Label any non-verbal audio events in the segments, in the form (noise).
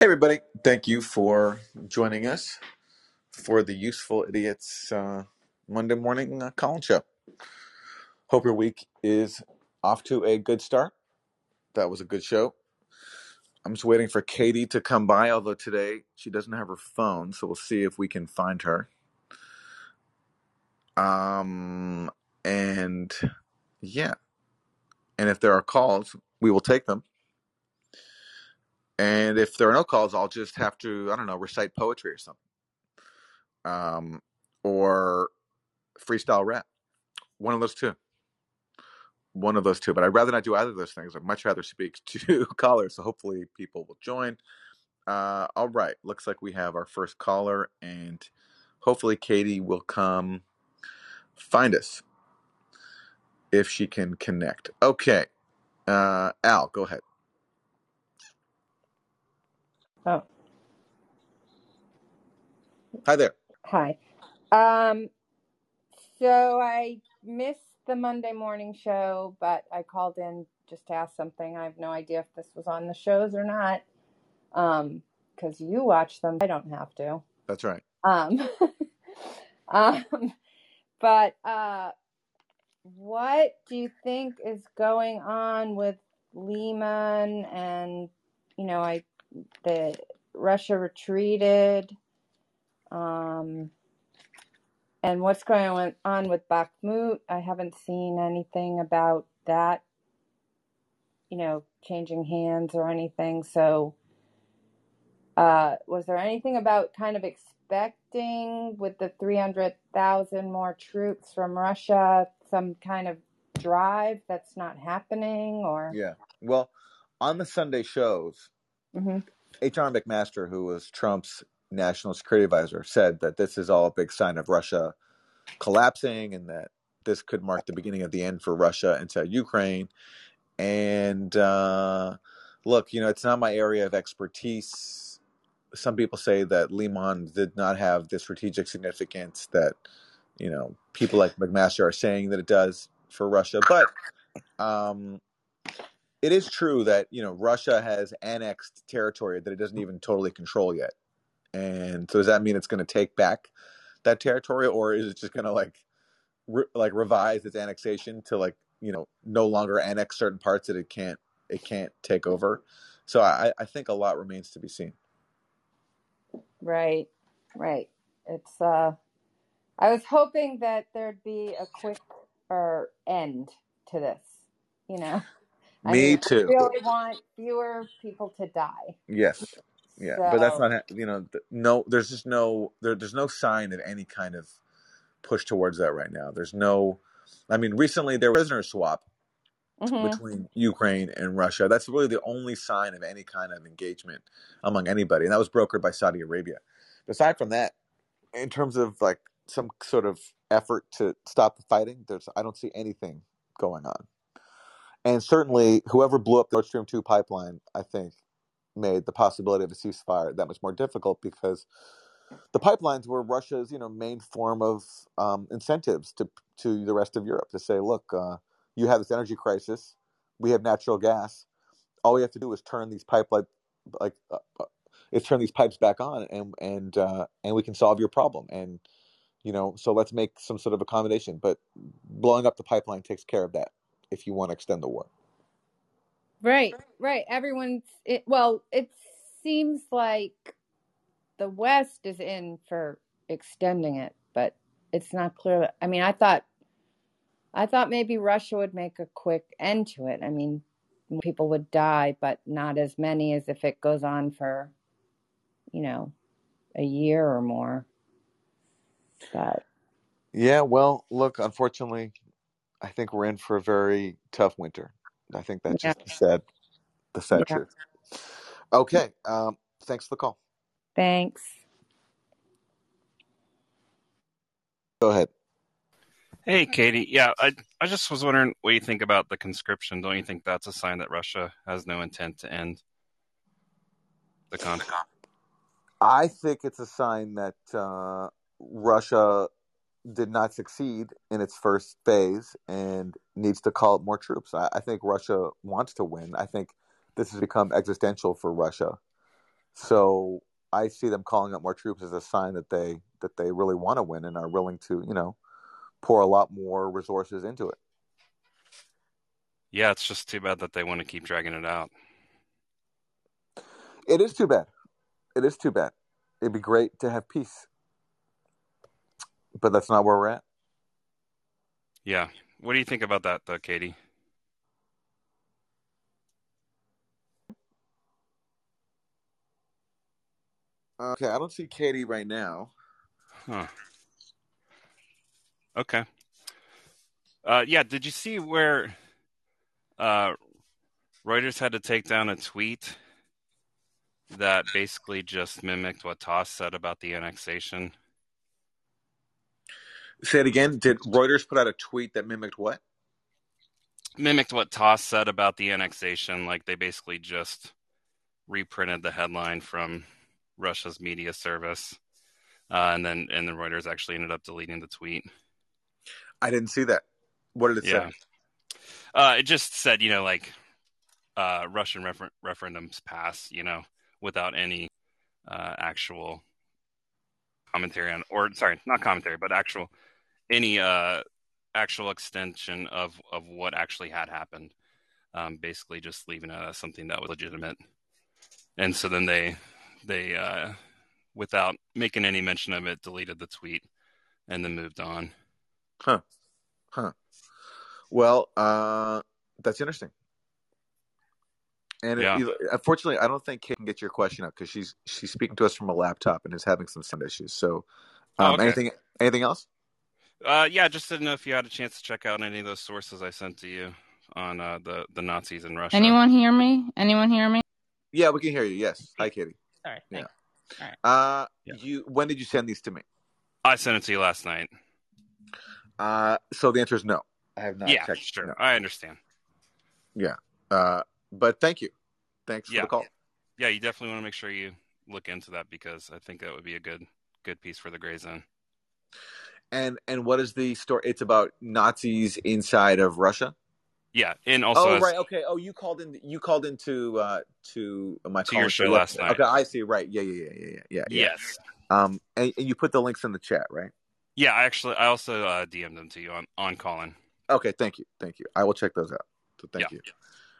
Hey, everybody. Thank you for joining us for the Useful Idiots uh, Monday morning uh, call show. Hope your week is off to a good start. That was a good show. I'm just waiting for Katie to come by, although today she doesn't have her phone, so we'll see if we can find her. Um, and yeah, and if there are calls, we will take them. And if there are no calls, I'll just have to, I don't know, recite poetry or something. Um, or freestyle rap. One of those two. one of those two, but I'd rather not do either of those things. I'd much rather speak (laughs) to callers. So hopefully people will join. Uh, all right. Looks like we have our first caller, and hopefully Katie will come find us if she can connect. Okay. Uh, Al, go ahead. Oh, Hi there. hi. Um, so I missed the Monday morning show, but I called in just to ask something. I have no idea if this was on the shows or not. Um, because you watch them, I don't have to. That's right. Um, (laughs) um, but uh, what do you think is going on with Lehman and you know, I the Russia retreated. Um, And what's going on on with Bakhmut? I haven't seen anything about that, you know, changing hands or anything. So, uh, was there anything about kind of expecting with the 300,000 more troops from Russia, some kind of drive that's not happening or? Yeah. Well, on the Sunday shows, hmm H.R. McMaster, who was Trump's national security advisor, said that this is all a big sign of Russia collapsing and that this could mark the beginning of the end for Russia into Ukraine. And uh, look, you know, it's not my area of expertise. Some people say that Liman did not have the strategic significance that, you know, people like McMaster are saying that it does for Russia. But um, it is true that, you know, Russia has annexed territory that it doesn't even totally control yet. And so does that mean it's going to take back that territory or is it just going to like re- like revise its annexation to like you know no longer annex certain parts that it can't it can't take over so i i think a lot remains to be seen Right, right. It's, uh, I was hoping that there'd be a quick or end to this, you know? I me mean, I too really want fewer people to die. yes yeah but that's not you know no there's just no there, there's no sign of any kind of push towards that right now there's no i mean recently there was a prisoner swap hmm between Ukraine and Russia. That's really the only sign of any kind of engagement among anybody, and that was brokered by Saudi Arabia. But aside from that, in terms of like some sort of effort to stop the fighting, there's I don't see anything going on. And certainly, whoever blew up the Nord Stream two pipeline, I think, made the possibility of a ceasefire that much more difficult because the pipelines were Russia's, you know, main form of um, incentives to to the rest of Europe to say, look, uh, you have this energy crisis, we have natural gas. All we have to do is turn these pipeline, like, uh, uh, is turn these pipes back on, and and uh, and we can solve your problem. And you know, so let's make some sort of accommodation. But blowing up the pipeline takes care of that if you want to extend the war. right, right. Everyone's, it, well, it seems like the West is in for extending it, but it's not clear. I mean, I thought, I thought maybe Russia would make a quick end to it. I mean, people would die, but not as many as if it goes on for, you know, a year or more. But Yeah, well, look, unfortunately, I think we're in for a very tough winter. I think that's yeah, just the sad, the sad yeah. truth. Okay, um, thanks for the call. Thanks. Go ahead. Hey, Katie. Yeah, I I just was wondering what you think about the conscription. Don't you think that's a sign that Russia has no intent to end the conflict? I think it's a sign that uh, Russia did not succeed in its first phase and needs to call up more troops. I, I think Russia wants to win. I think this has become existential for Russia. So I see them calling up more troops as a sign that they that they really want to win and are willing to, you know, pour a lot more resources into it. Yeah, it's just too bad that they want to keep dragging it out. It is too bad. It is too bad. It'd be great to have peace. But that's not where we're at. Yeah. What do you think about that, though, Katie? Okay, I don't see Katie right now. Huh. Okay. Uh, yeah, did you see where uh, Reuters had to take down a tweet that basically just mimicked what TASS said about the annexation? Say it again. Did Reuters put out a tweet that mimicked what? Mimicked what TASS said about the annexation. Like they basically just reprinted the headline from Russia's media service, uh, and then and then Reuters actually ended up deleting the tweet. I didn't see that. What did it Yeah. say? Uh, it just said, you know, like uh, Russian refer- referendums pass, you know, without any uh, actual commentary on, or sorry, not commentary, but actual any uh, actual extension of of what actually had happened. Um, basically, just leaving it as something that was legitimate. And so then they they uh, without making any mention of it, deleted the tweet and then moved on. Huh. Huh. Well, uh, that's interesting. And Yeah. you- unfortunately, I don't think Kate can get your question up because she's she's speaking to us from a laptop and is having some sound issues. So, Oh, um, okay. anything anything else? Uh, yeah, just didn't know if you had a chance to check out any of those sources I sent to you on uh, the the Nazis in Russia. Anyone hear me? Anyone hear me? Yeah, we can hear you. Yes. Hi, Katie. Sorry. Yeah. thanks. Uh, Yeah. you when did you send these to me? I sent it to you last night. Uh, so the answer is no. I have not yeah, checked. sure. no. I understand. Yeah. Uh, but thank you. Thanks for Yeah. the call. Yeah, you definitely want to make sure you look into that because I think that would be a good good piece for the Grayzone. And and what is the story? It's about Nazis inside of Russia. Yeah, and also oh right, okay. Oh, you called in. You called into uh, to my To your show show last night. Okay, I see. Right. Yeah, yeah, yeah, yeah, yeah, yeah. yeah. yes, Um, and, and you put the links in the chat, right? yeah. I actually I also uh, DM'd them to you on on Callin. Okay. Thank you. Thank you. I will check those out. So thank Yeah. you.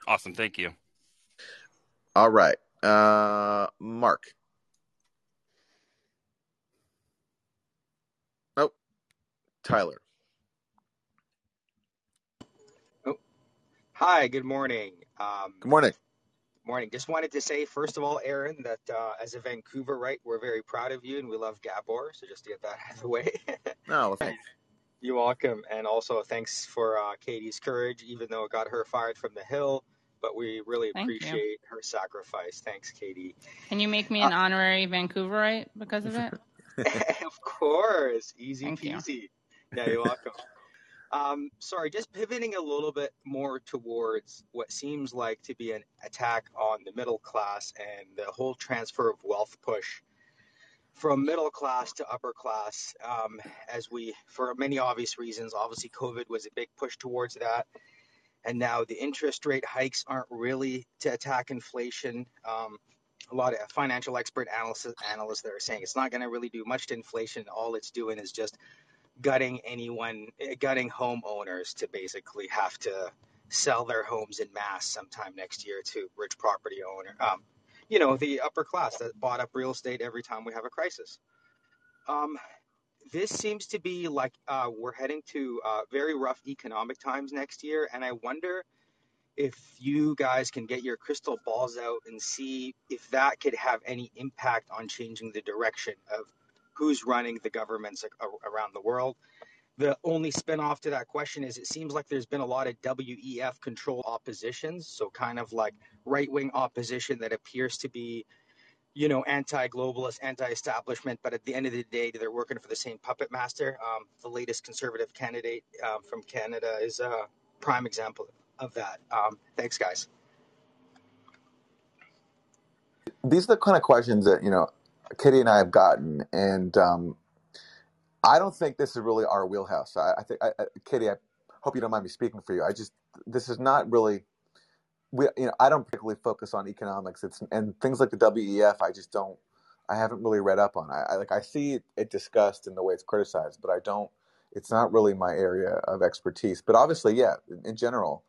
Awesome, thank you. All right. Uh, Mark. Oh, Tyler. Oh. Hi, good morning. Um, Good morning. morning. Just wanted to say, first of all, Aaron, that uh, as a Vancouverite, we're very proud of you and we love Gabor. So just to get that (laughs) out of the way. No, thanks. (laughs) You're welcome. And also, thanks for uh, Katie's courage, even though it got her fired from the Hill. But we really Thank you. appreciate her sacrifice. Thanks, Katie. Can you make me Uh, an honorary Vancouverite because of it? (laughs) of course, easy Thank you. Yeah, you're welcome. Um, sorry, just pivoting a little bit more towards what seems like to be an attack on the middle class and the whole transfer of wealth push from middle class to upper class. Um, as we, for many obvious reasons, obviously COVID was a big push towards that. And now the interest rate hikes aren't really to attack inflation. Um, a lot of financial expert analysts, analysts that are saying it's not going to really do much to inflation. All it's doing is just gutting anyone, eh, gutting homeowners to basically have to sell their homes in mass sometime next year to rich property owner. Um, you know, the upper class that bought up real estate every time we have a crisis. Um, this seems to be like uh, we're heading to uh, very rough economic times next year, and I wonder if you guys can get your crystal balls out and see if that could have any impact on changing the direction of who's running the governments around the world. The only spin-off to that question is it seems like there's been a lot of WEF control oppositions, so kind of like right-wing opposition that appears to be, you know, anti-globalist, anti-establishment, but at the end of the day, they're working for the same puppet master. Um, the latest conservative candidate um, from Canada is a prime example of that. Um, thanks, guys. These are the kind of questions that you know, Kitty and I have gotten, and um, I don't think this is really our wheelhouse. I, I think, I, I, Kitty, I hope you don't mind me speaking for you. I just this is not really we you know I don't particularly focus on economics. It's and things like the WEF. I just don't. I haven't really read up on. I, I like I see it, it discussed in the way it's criticized, but I don't. It's not really my area of expertise. But obviously, yeah, in, in general,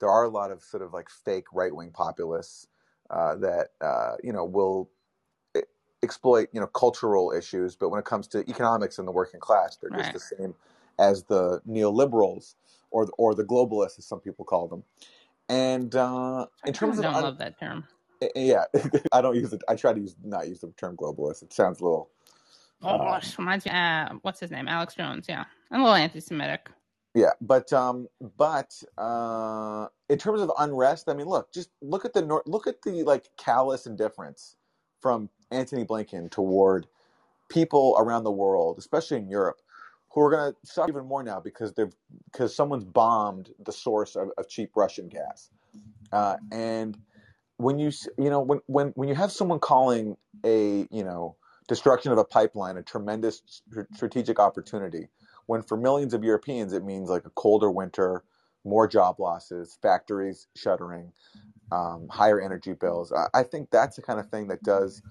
there are a lot of sort of like fake right wing populists uh, that uh, you know will exploit you know cultural issues, but when it comes to economics and the working class, they're just the same as the neoliberals or the, or the globalists, as some people call them. And uh, in terms of of don't un- love that term. eh, eh, yeah, (laughs) I don't use it. I try to use not use the term globalist. It sounds a little. Oh, Uh, gosh, reminds me. Uh, what's his name? Alex Jones. Yeah, I'm a little anti-Semitic. Yeah, but um, but uh, in terms of unrest, I mean, look, just look at the nor- look at the like callous indifference from Antony Blinken toward people around the world, especially in Europe, who are going to suffer even more now because they've because someone's bombed the source of, of cheap Russian gas, uh, and when you you know when when when you have someone calling a you know destruction of a pipeline a tremendous str- strategic opportunity when for millions of Europeans it means like a colder winter, more job losses, factories shuttering, um, higher energy bills. I, I think that's the kind of thing that does,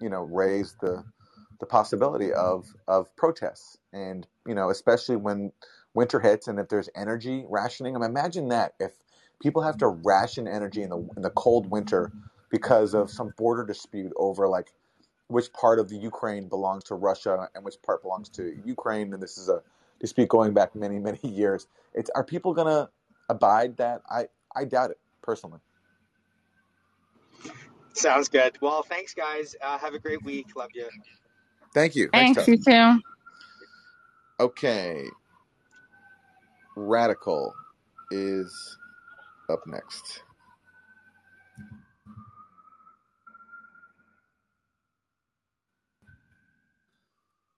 you know, raise the the possibility of of protests, and you know, especially when winter hits and if there's energy rationing. I mean, imagine that if people have to ration energy in the in the cold winter because of some border dispute over like which part of the Ukraine belongs to Russia and which part belongs to Ukraine, and this is a dispute going back many, many (laughs) years. It's are people gonna abide that? I I doubt it personally. Sounds good. Well, thanks, guys. Uh, have a great week. Love you. Thank you. Thanks, Thanks, you too. Okay, Radical is up next.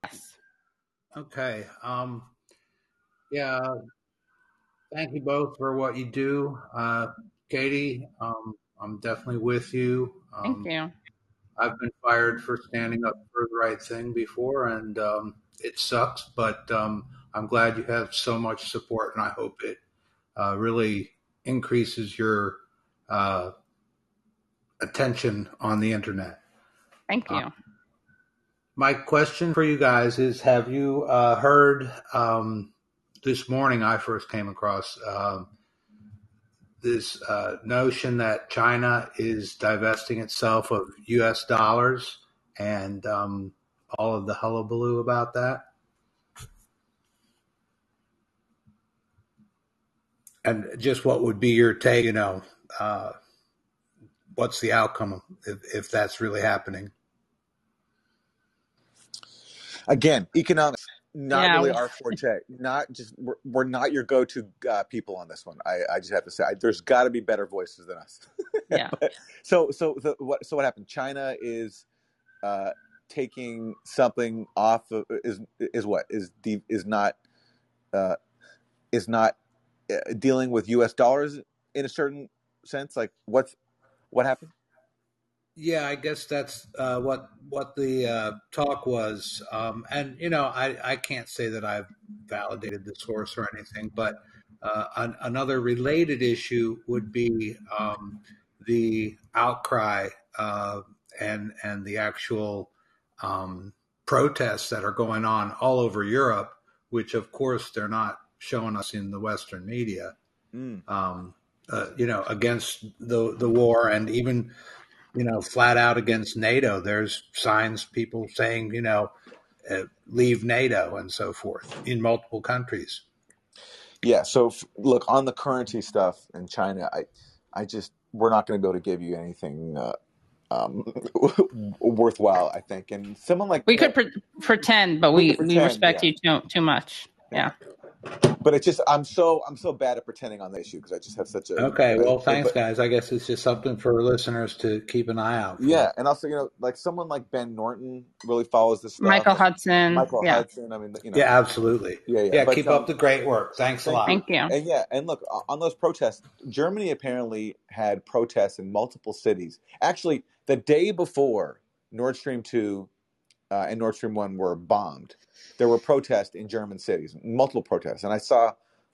Yes. Okay. Um, yeah. Thank you both for what you do. Uh, Katie, um, I'm definitely with you. Thank Um, you. I've been fired for standing up for the right thing before, and um, it sucks, but um, I'm glad you have so much support, and I hope it uh, really increases your uh, attention on the internet. Thank Uh, you. My question for you guys is Have you uh, heard um, this morning? I first came across um this uh, notion that China is divesting itself of US dollars and um, all of the hullabaloo about that. And just what would be your take? You know, uh, what's the outcome if, if that's really happening? Again, economics not Yeah. really our (laughs) forte. Not just we're, we're not your go-to uh, people on this one. I, I just have to say, I, there's got to be better voices than us. (laughs) Yeah. But- so so the, what so what happened? China is uh, taking something off of is is what is the is not uh, is not uh, dealing with U.S. dollars in a certain sense. Like what's what happened? Yeah, I guess that's uh, what what the uh, talk was, um, and you know, I, I can't say that I've validated the source or anything, but uh, an, another related issue would be um, the outcry uh, and and the actual um, protests that are going on all over Europe, which of course they're not showing us in the Western media Mm. um, uh, you know, against the the war, and even you know, flat out against NATO. There's signs people saying, you know, uh, leave NATO and so forth in multiple countries. Yeah. So f- look on the currency stuff in China. I I just we're not going to be able to give you anything. Uh, um, (laughs) worthwhile, I think, and someone like We could pre- pretend, but We we, could we respect yeah. you too too much. Yeah. But it's just I'm so I'm so bad at pretending on the issue because I just have such a Okay, but- well, thanks, but- guys. I guess it's just something for listeners to keep an eye out. For. Yeah, and also you know like someone like Ben Norton really follows this stuff. Michael Hudson. Michael yeah. Hudson. I mean, you know, yeah, absolutely. yeah, yeah. Yeah, But, keep um, up the great work. Thanks a lot. Thank you. And yeah, and look on those protests, Germany apparently had protests in multiple cities. Actually, the day before Nord Stream two uh, and Nord Stream one were bombed, there were protests in German cities, multiple protests, and I saw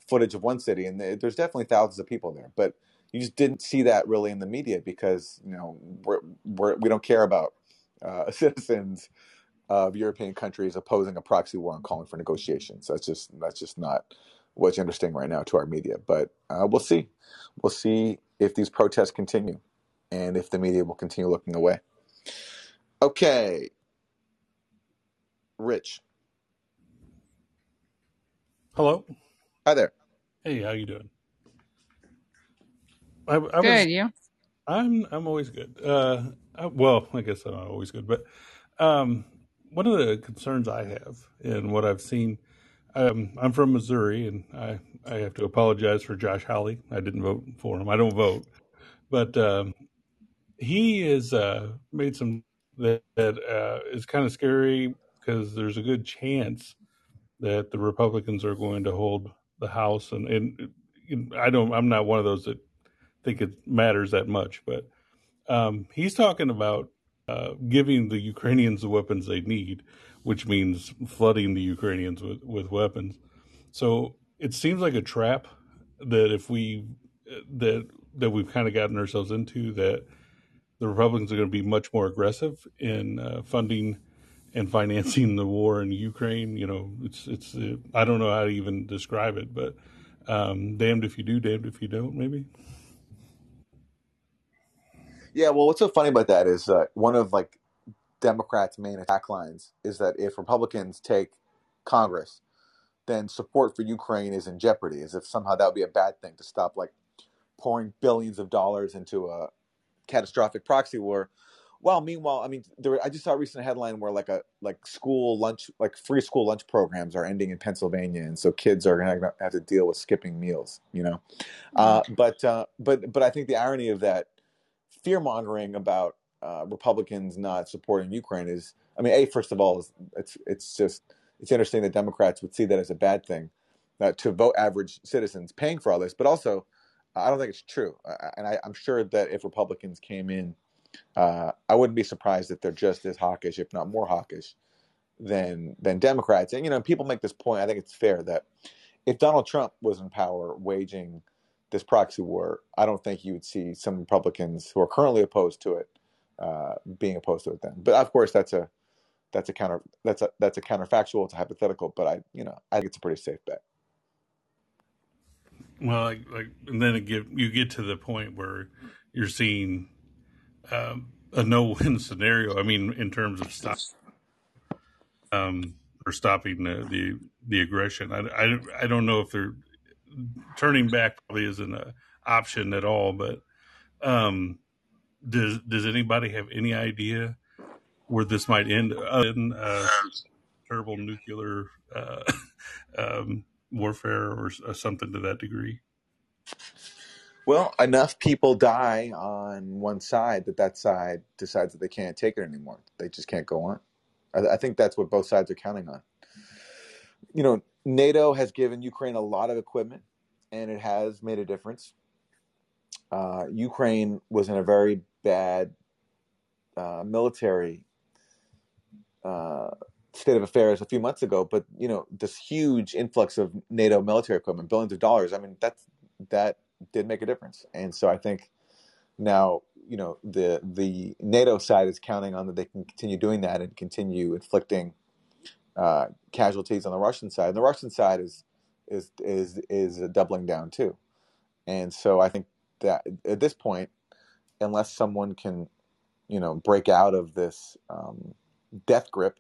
footage of one city, and there- there's definitely thousands of people there. But you just didn't see that really in the media because you know we're, we're we don't care about uh, (laughs) citizens of European countries opposing a proxy war and calling for negotiations. That's just that's just not what's interesting right now to our media. But uh, we'll see. We'll see if these protests continue and if the media will continue looking away. Okay, Rich. Hello. Hi there. Hey, how you doing? I, I was. Good, you? I'm. I'm always good. Uh, I, well, I guess I'm not always good, but um, one of the concerns I have and what I've seen. Um, I'm from Missouri, and I I have to apologize for Josh Hawley. I didn't vote for him. I don't vote, but um, he has uh, made some that, that uh, is kind of scary because there's a good chance that the Republicans are going to hold the House, and, and I don't. I'm not one of those that think it matters that much, but um, he's talking about uh, giving the Ukrainians the weapons they need, which means flooding the Ukrainians with, with weapons. So it seems like a trap that if we that that we've kind of gotten ourselves into that the Republicans are going to be much more aggressive in uh, funding and financing the war in Ukraine. You know, it's it's uh, I don't know how to even describe it, but um, damned if you do, damned if you don't. Maybe. Yeah, well, what's so funny about that is uh, one of like Democrats' main attack lines is that if Republicans take Congress, then support for Ukraine is in jeopardy, as if somehow that would be a bad thing to stop like pouring billions of dollars into a catastrophic proxy war. Well, meanwhile, I mean, there, I just saw a recent headline where like a like school lunch, like free school lunch programs are ending in Pennsylvania, and so kids are going to have to deal with skipping meals. You know, uh, but uh, but but I think the irony of that fear mongering about uh, Republicans not supporting Ukraine is, I mean, a first of all, it's it's just it's interesting that Democrats would see that as a bad thing uh, to vote average citizens paying for all this, but also I don't think it's true, uh, and I, I'm sure that if Republicans came in, uh, I wouldn't be surprised if they're just as hawkish, if not more hawkish, than than Democrats. And you know, people make this point. I think it's fair that if Donald Trump was in power, waging this proxy war, I don't think you would see some Republicans who are currently opposed to it uh, being opposed to it then. But of course, that's a that's a counter that's a that's a counterfactual. It's a hypothetical, but I you know I think it's a pretty safe bet. Well, like, like and then it get you get to the point where you're seeing um, a no-win (laughs) scenario. I mean, in terms of stop um, or stopping the, the the aggression. I, I I don't know if they're turning back probably isn't an option at all. But um, does does anybody have any idea where this might end? in uh, terrible nuclear uh, (laughs) um, warfare or something to that degree. Well, enough people die on one side that that side decides that they can't take it anymore. They just can't go on. I, I think that's what both sides are counting on. You know, NATO has given Ukraine a lot of equipment, and it has made a difference. Uh, Ukraine was in a very bad uh, military uh, state of affairs a few months ago, but you know this huge influx of NATO military equipment, billions of dollars. I mean, that's that did make a difference, and so I think now you know the the NATO side is counting on that they can continue doing that and continue inflicting uh, casualties on the Russian side. And the Russian side is is is is doubling down too, and so I think that at this point, unless someone can, you know, break out of this um, death grip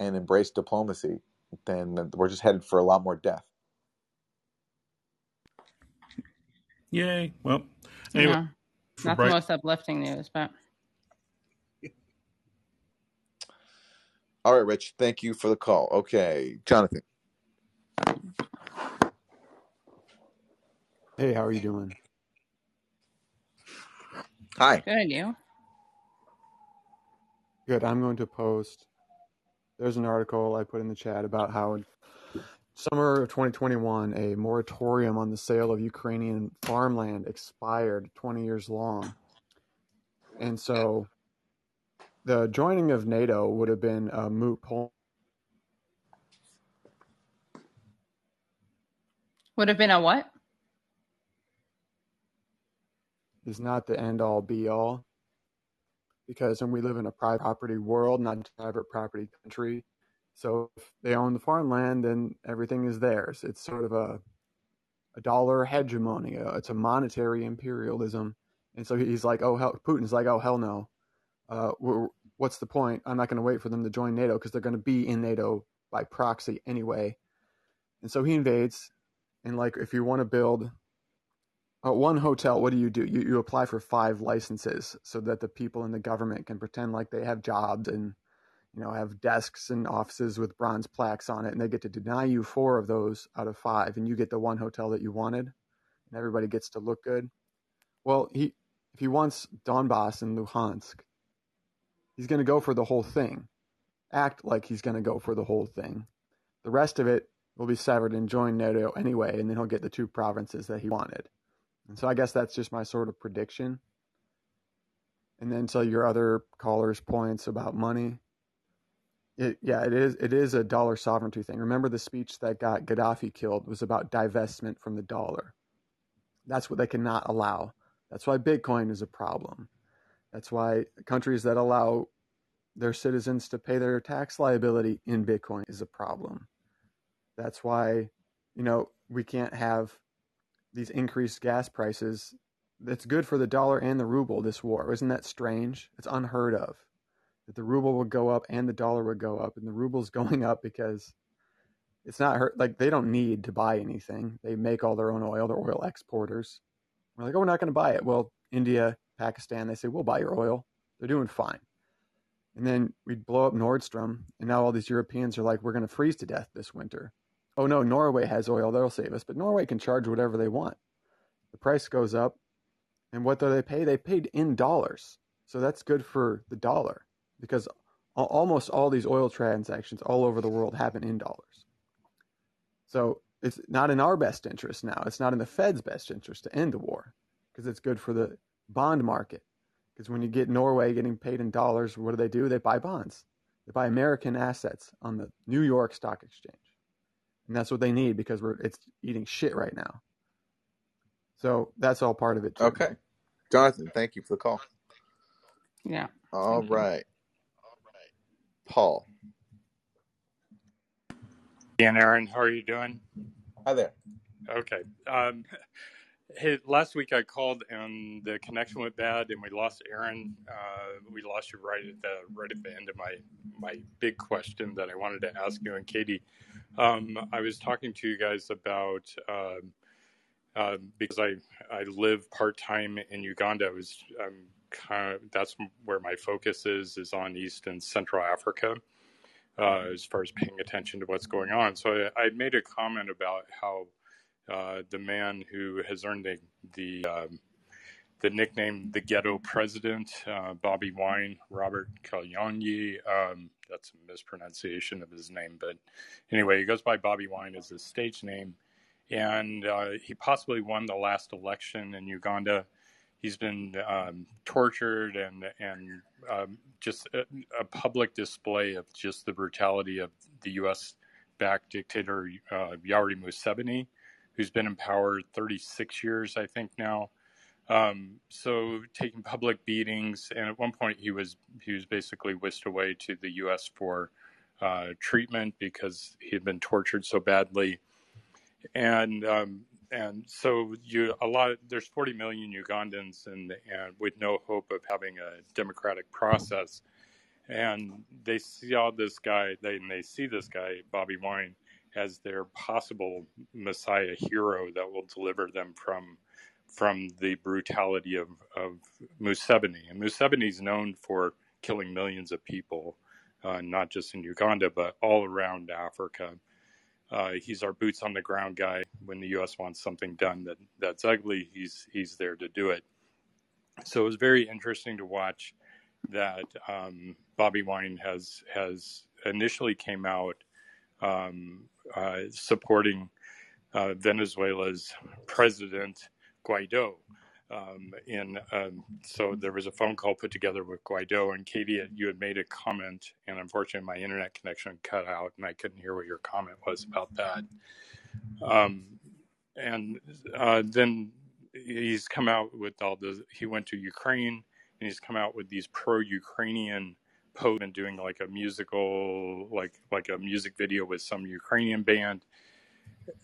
and embrace diplomacy, then we're just headed for a lot more death. Yay! Well, anyway, Yeah. Not the most uplifting news, but All right, Rich. Thank you for the call. Okay, Jonathan. Hey, how are you doing? Hi. good you. Good. I'm going to post. There's an article I put in the chat about how in summer of 2021, a moratorium on the sale of Ukrainian farmland expired 20 years long. And so the joining of NATO would have been a moot point. Would have been a what? is not the end all be all because when we live in a private property world, not a private property country, so if they own the farmland, then everything is theirs. It's sort of a a dollar hegemony. It's a monetary imperialism. And so he's like, oh hell, Putin's like, oh hell no. Uh, what's the point? I'm not going to wait for them to join NATO because they're going to be in NATO by proxy anyway. And so he invades, and like if you want to build uh, one hotel, what do you do? You you apply for five licenses so that the people in the government can pretend like they have jobs and you know have desks and offices with bronze plaques on it, and they get to deny you four of those out of five, and you get the one hotel that you wanted, and everybody gets to look good. Well, he if he wants Donbass and Luhansk, he's going to go for the whole thing. Act like he's going to go for the whole thing. The rest of it will be severed and join NATO anyway, and then he'll get the two provinces that he wanted. And so I guess that's just my sort of prediction. And then to your other callers' points about money, it, yeah, it is. It is a dollar sovereignty thing. Remember the speech that got Gaddafi killed was about divestment from the dollar. That's what they cannot allow. That's why Bitcoin is a problem. That's why countries that allow their citizens to pay their tax liability in Bitcoin is a problem. That's why, you know, we can't have these increased gas prices. That's good for the dollar and the ruble, this war. Isn't that strange? It's unheard of that the ruble would go up and the dollar would go up. And the ruble's (laughs) going up because it's not hurt. Like they don't need to buy anything. They make all their own oil. They're oil exporters. We're like, oh, we're not going to buy it. Well, India, Pakistan, they say, we'll buy your oil. They're doing fine. And then we'd blow up Nord Stream, and now all these Europeans are like, we're going to freeze to death this winter. Oh no, Norway has oil, they'll save us. But Norway can charge whatever they want. The price goes up, and what do they pay? They paid in dollars. So that's good for the dollar because almost all these oil transactions all over the world happen in dollars. So it's not in our best interest now. It's not in the Fed's best interest to end the war because it's good for the bond market. Because when you get Norway getting paid in dollars, what do they do? They buy bonds. They buy American assets on the New York Stock Exchange. And that's what they need because we're it's eating shit right now. So that's all part of it too. Okay. Jonathan, thank you for the call. Yeah. All right. Paul. Dan Aaron, how are you doing? Hi there. Okay. Um, hey, last week I called and the connection went bad, and we lost Aaron. Uh, we lost you right at the right at the end of my my big question that I wanted to ask you and Katie. Um, I was talking to you guys about uh, uh, because I I live part time in Uganda. I was um, kind of that's where my focus is is on East and Central Africa uh, as far as paying attention to what's going on. So I, I made a comment about how uh, the man who has earned the the, um, the nickname the Ghetto President, uh, Bobby Wine, Robert Kyagulanyi. Um, that's a mispronunciation of his name, but anyway, he goes by Bobby Wine as his stage name, and uh, he possibly won the last election in Uganda he's been um, tortured and and um, just a, a, public display of just the brutality of the U.S. backed dictator uh, Yoweri Museveni, who's been in power 36 years, I think now. Um, so taking public beatings, and at one point he was he was basically whisked away to the U.S. for uh, treatment because he had been tortured so badly, and um, and so you a lot there's 40 million Ugandans and and with no hope of having a democratic process. And they saw this guy they and they see this guy Bobby Wine as their possible messiah hero that will deliver them from from the brutality of, of Museveni. And Museveni is known for killing millions of people uh, not just in Uganda but all around Africa uh, he's our boots on the ground guy. When the U.S. wants something done that that's ugly, he's he's there to do it. So it was very interesting to watch that um, Bobby Wine has has initially came out um, uh, supporting uh, Venezuela's president Guaido um, in um, so there was a phone call put together with Guaido and Katie. You had made a comment, and unfortunately, my internet connection cut out, and I couldn't hear what your comment was about that. Um, and uh, then he's come out with all the he went to Ukraine and he's come out with these pro-Ukrainian posts and doing like a musical like like a music video with some Ukrainian band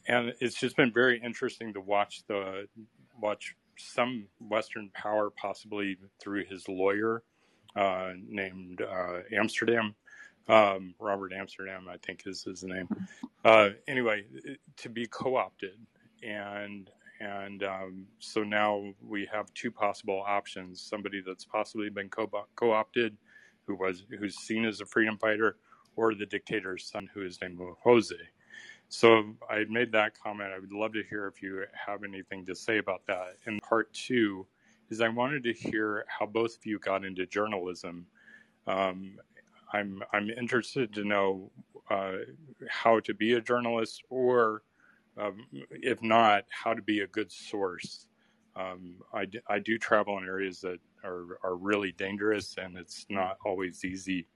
and it's just been very interesting to watch the watch some Western power possibly through his lawyer uh, named uh, Amsterdam. Um, Robert Amsterdam I think is his name. Uh, anyway to be co-opted. And and um, so now we have two possible options: somebody that's possibly been co- opted who was who's seen as a freedom fighter, or the dictator's son, who is named Jose. So I made that comment. I would love to hear if you have anything to say about that. And part two is I wanted to hear how both of you got into journalism. Um, I'm I'm interested to know uh, how to be a journalist or um, if not, how to be a good source. Um, I, d- I do travel in areas that are, are really dangerous, and it's not always easy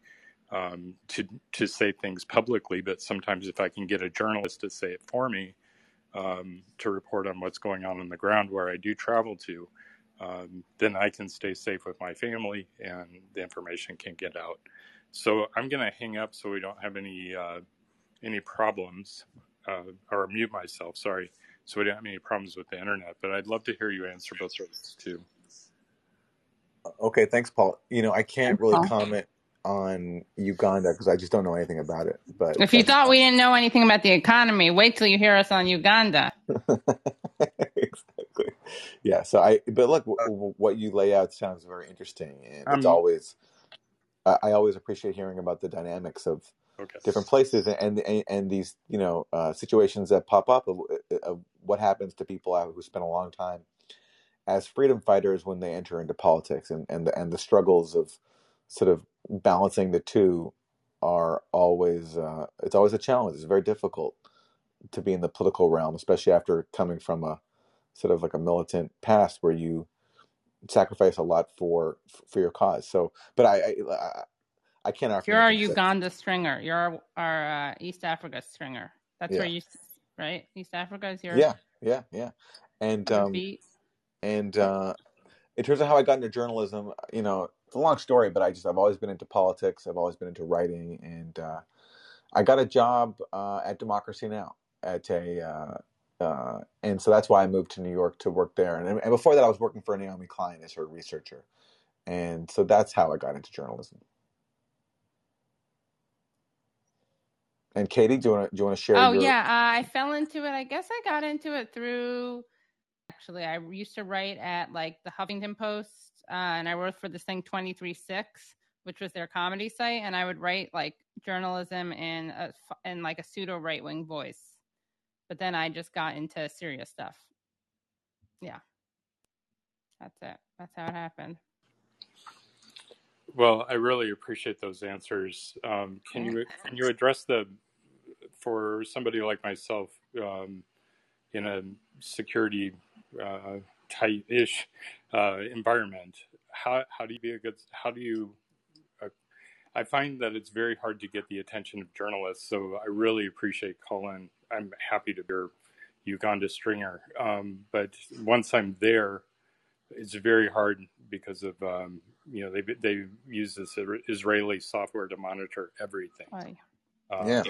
um, to to say things publicly. But sometimes, if I can get a journalist to say it for me, um, to report on what's going on on the ground where I do travel to, um, then I can stay safe with my family, and the information can get out. So I'm going to hang up so we don't have any uh, any problems uh, or mute myself, sorry, so we don't have any problems with the internet. But I'd love to hear you answer both of those too. Okay, thanks, Paul. You know, I can't really comment on Uganda because I just don't know anything about it. But if you thought we didn't know anything about the economy, wait till you hear us on Uganda. (laughs) exactly. Yeah. So I, but look, w- what you lay out sounds very interesting, and it's um, always, I, I always appreciate hearing about the dynamics of okay. different places and, and and these you know uh, situations that pop up of, of, what happens to people who spend a long time as freedom fighters when they enter into politics and and the, and the struggles of sort of balancing the two are always uh, it's always a challenge. It's very difficult to be in the political realm, especially after coming from a sort of like a militant past where you sacrifice a lot for for your cause. So, but I, I, I can't argue. You're our Uganda stringer. You're our, our uh, East Africa stringer. That's yeah. where you, right? East Africa is your. Yeah, yeah, yeah. And um, and uh, in terms of how I got into journalism, you know, it's a long story, but I just I've always been into politics. I've always been into writing, and uh, I got a job uh, at Democracy Now at a. Uh, uh, and so that's why I moved to New York to work there. And, and before that, I was working for Naomi Klein as her researcher. And so that's how I got into journalism. And Katie, do you want to do you want to share? Oh your... yeah, uh, I fell into it. I guess I got into it through. Actually, I used to write at like the Huffington Post, uh, and I wrote for this thing twenty three six, which was their comedy site, and I would write like journalism in a in like a pseudo right wing voice. But then I just got into serious stuff. Yeah, that's it. That's how it happened. Well, I really appreciate those answers. Um, can you can you address the for somebody like myself um, in a security uh, tight-ish uh, environment? How how do you be a good? How do you? Uh, I find that it's very hard to get the attention of journalists. So I really appreciate Callin. I'm happy to be your Uganda stringer. Um, but once I'm there, it's very hard because of um, you know they they use this Israeli software to monitor everything. Um, yeah,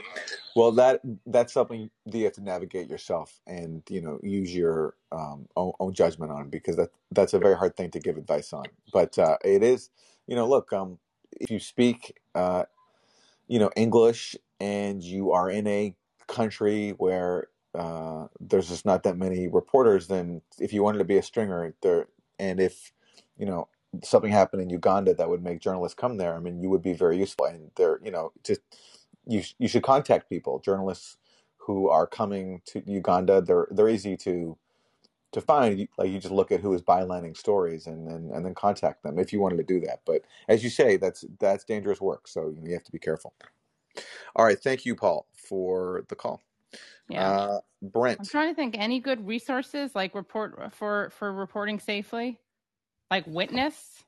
well that that's something that you have to navigate yourself and you know use your um, own, own, judgment on because that that's a very hard thing to give advice on. But uh, it is you know look um, if you speak uh, you know English and you are in a country where uh, there's just not that many reporters, then if you wanted to be a stringer there and if you know something happened in Uganda that would make journalists come there, I mean, you would be very useful. And they're, you know, just you you should contact people, journalists who are coming to Uganda. They're they're easy to to find. Like you just look at who is bylining stories and then and then contact them if you wanted to do that. But as you say, that's that's dangerous work, so you, you have to be careful. All right, thank you, Paul, for the call. Yeah, uh, Brent. I'm trying to think any good resources like report for for reporting safely like witness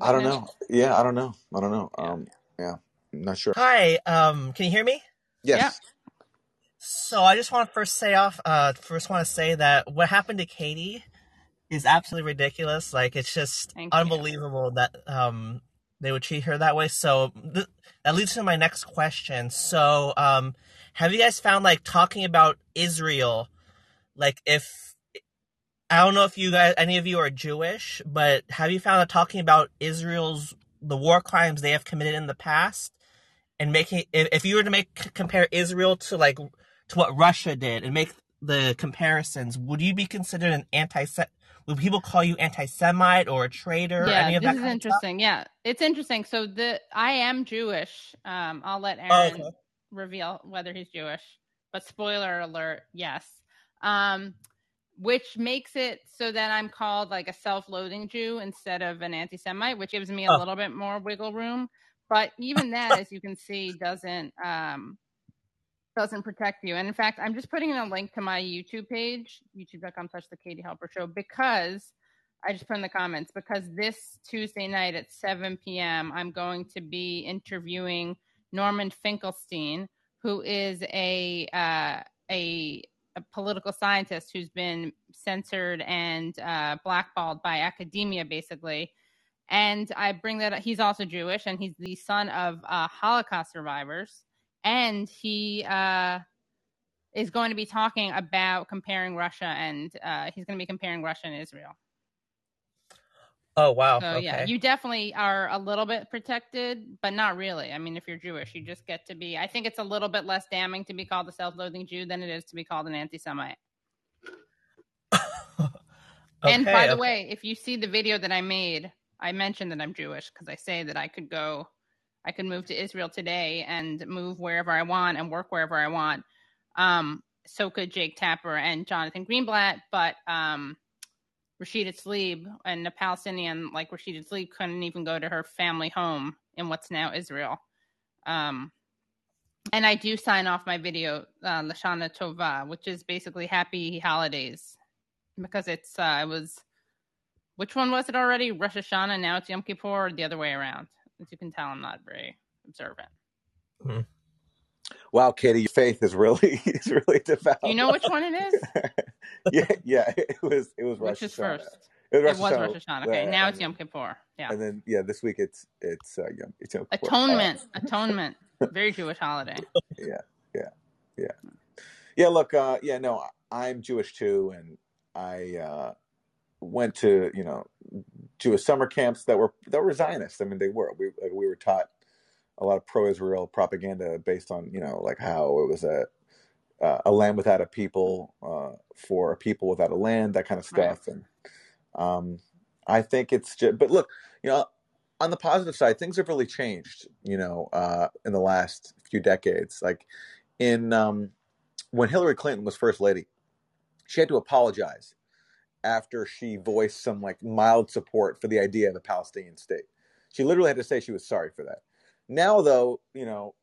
I don't know. Yeah, I don't know. I don't know. Um, yeah, I'm not sure. Hi, um, can you hear me? Yes. So I just want to first say off. Uh, first want to say that what happened to Katie is absolutely ridiculous. Like it's just Thank you. unbelievable that um they would treat her that way. So th- that leads to my next question. So um, have you guys found like talking about Israel, like if I don't know if you guys any of you are Jewish, but have you found that talking about Israel's the war crimes they have committed in the past and making if, you were to make compare Israel to like to what Russia did and make the comparisons, would you be considered an anti would people call you anti-Semite or a traitor or Yeah, any of this that is interesting. Yeah, it's interesting. So the I am Jewish. Um, I'll let Oh, Aaron okay. reveal whether he's Jewish. But spoiler alert, yes. Um, which makes it so that I'm called like a self-loathing Jew instead of an anti-Semite, which gives me a Oh. little bit more wiggle room. But even that, as you can see, doesn't um, doesn't protect you. And in fact, I'm just putting in a link to my YouTube page, youtube.com slash the Katie Halper Show, because I just put in the comments, because this Tuesday night at 7 p.m., I'm going to be interviewing Norman Finkelstein, who is a uh, a, a political scientist who's been censored and uh, blackballed by academia, basically. And I bring that up. He's also Jewish, and he's the son of uh, Holocaust survivors. And he uh, is going to be talking about comparing Russia, and uh, he's going to be comparing Russia and Israel. Oh wow. So yeah, you definitely are a little bit protected, but not really. I mean, if you're Jewish, you just get to be. I think it's a little bit less damning to be called a self-loathing Jew than it is to be called an anti-Semite. (laughs) and by Okay, the way, if you see the video that I made, I mentioned that I'm Jewish because I say that I could go, I could move to Israel today and move wherever I want and work wherever I want. Um, so could Jake Tapper and Jonathan Greenblatt, but um, Rashida Tlaib and a Palestinian like Rashida Tlaib couldn't even go to her family home in what's now Israel. Um, and I do sign off my video, uh, Lashana Tova, which is basically happy holidays because it's, uh, it was, which one was it already? Rosh Hashanah, now it's Yom Kippur, or the other way around. As you can tell, I'm not very observant. Wow, Katie, your faith is really (laughs) is really devout. You know which one it is? (laughs) yeah, yeah, it was it was Rosh Which is Hashanah. first? It was Rosh Hashanah, Rosh Hashanah. Okay, uh, now it's Yom Kippur. Yeah. and then yeah, this week it's it's uh, Yom it's Yom Kippur. Uh, Atonement. Atonement. Very Jewish holiday. (laughs) yeah, yeah, yeah, yeah. Look, uh, yeah, no, I'm Jewish too, and I uh, went to you know Jewish summer camps that were that were Zionist. I mean, they were. We like, we were taught a lot of pro-Israel propaganda based on you know like how it was a uh, a land without a people uh, for a people without a land, that kind of Right. stuff. And um, I think it's just, but look, you know, on the positive side, things have really changed, you know, uh, in the last few decades. Like in um, when Hillary Clinton was first lady, she had to apologize after she voiced some like mild support for the idea of a Palestinian state. She literally had to say she was sorry for that. Now, though, you know,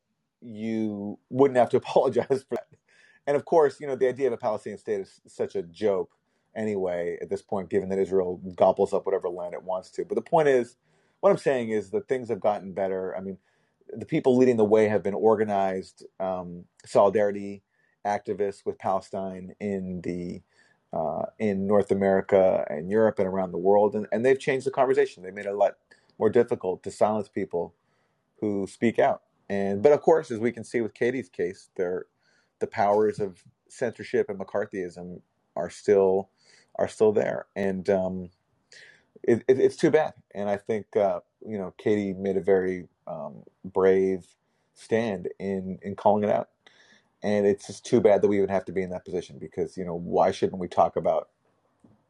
you wouldn't have to (laughs) apologize for that. And of course, you know, the idea of a Palestinian state is such a joke anyway at this point, given that Israel gobbles up whatever land it wants to. But the point is, what I'm saying is that things have gotten better. I mean, the people leading the way have been organized um, solidarity activists with Palestine in the uh, in North America and Europe and around the world, and, and they've changed the conversation. They made it a lot more difficult to silence people who speak out. And but of course, as we can see with Katie's case, there the powers of censorship and McCarthyism are still are still there, and um, it, it, it's too bad. And I think uh, you know Katie made a very um, brave stand in in calling it out. And it's just too bad that we even have to be in that position because you know why shouldn't we talk about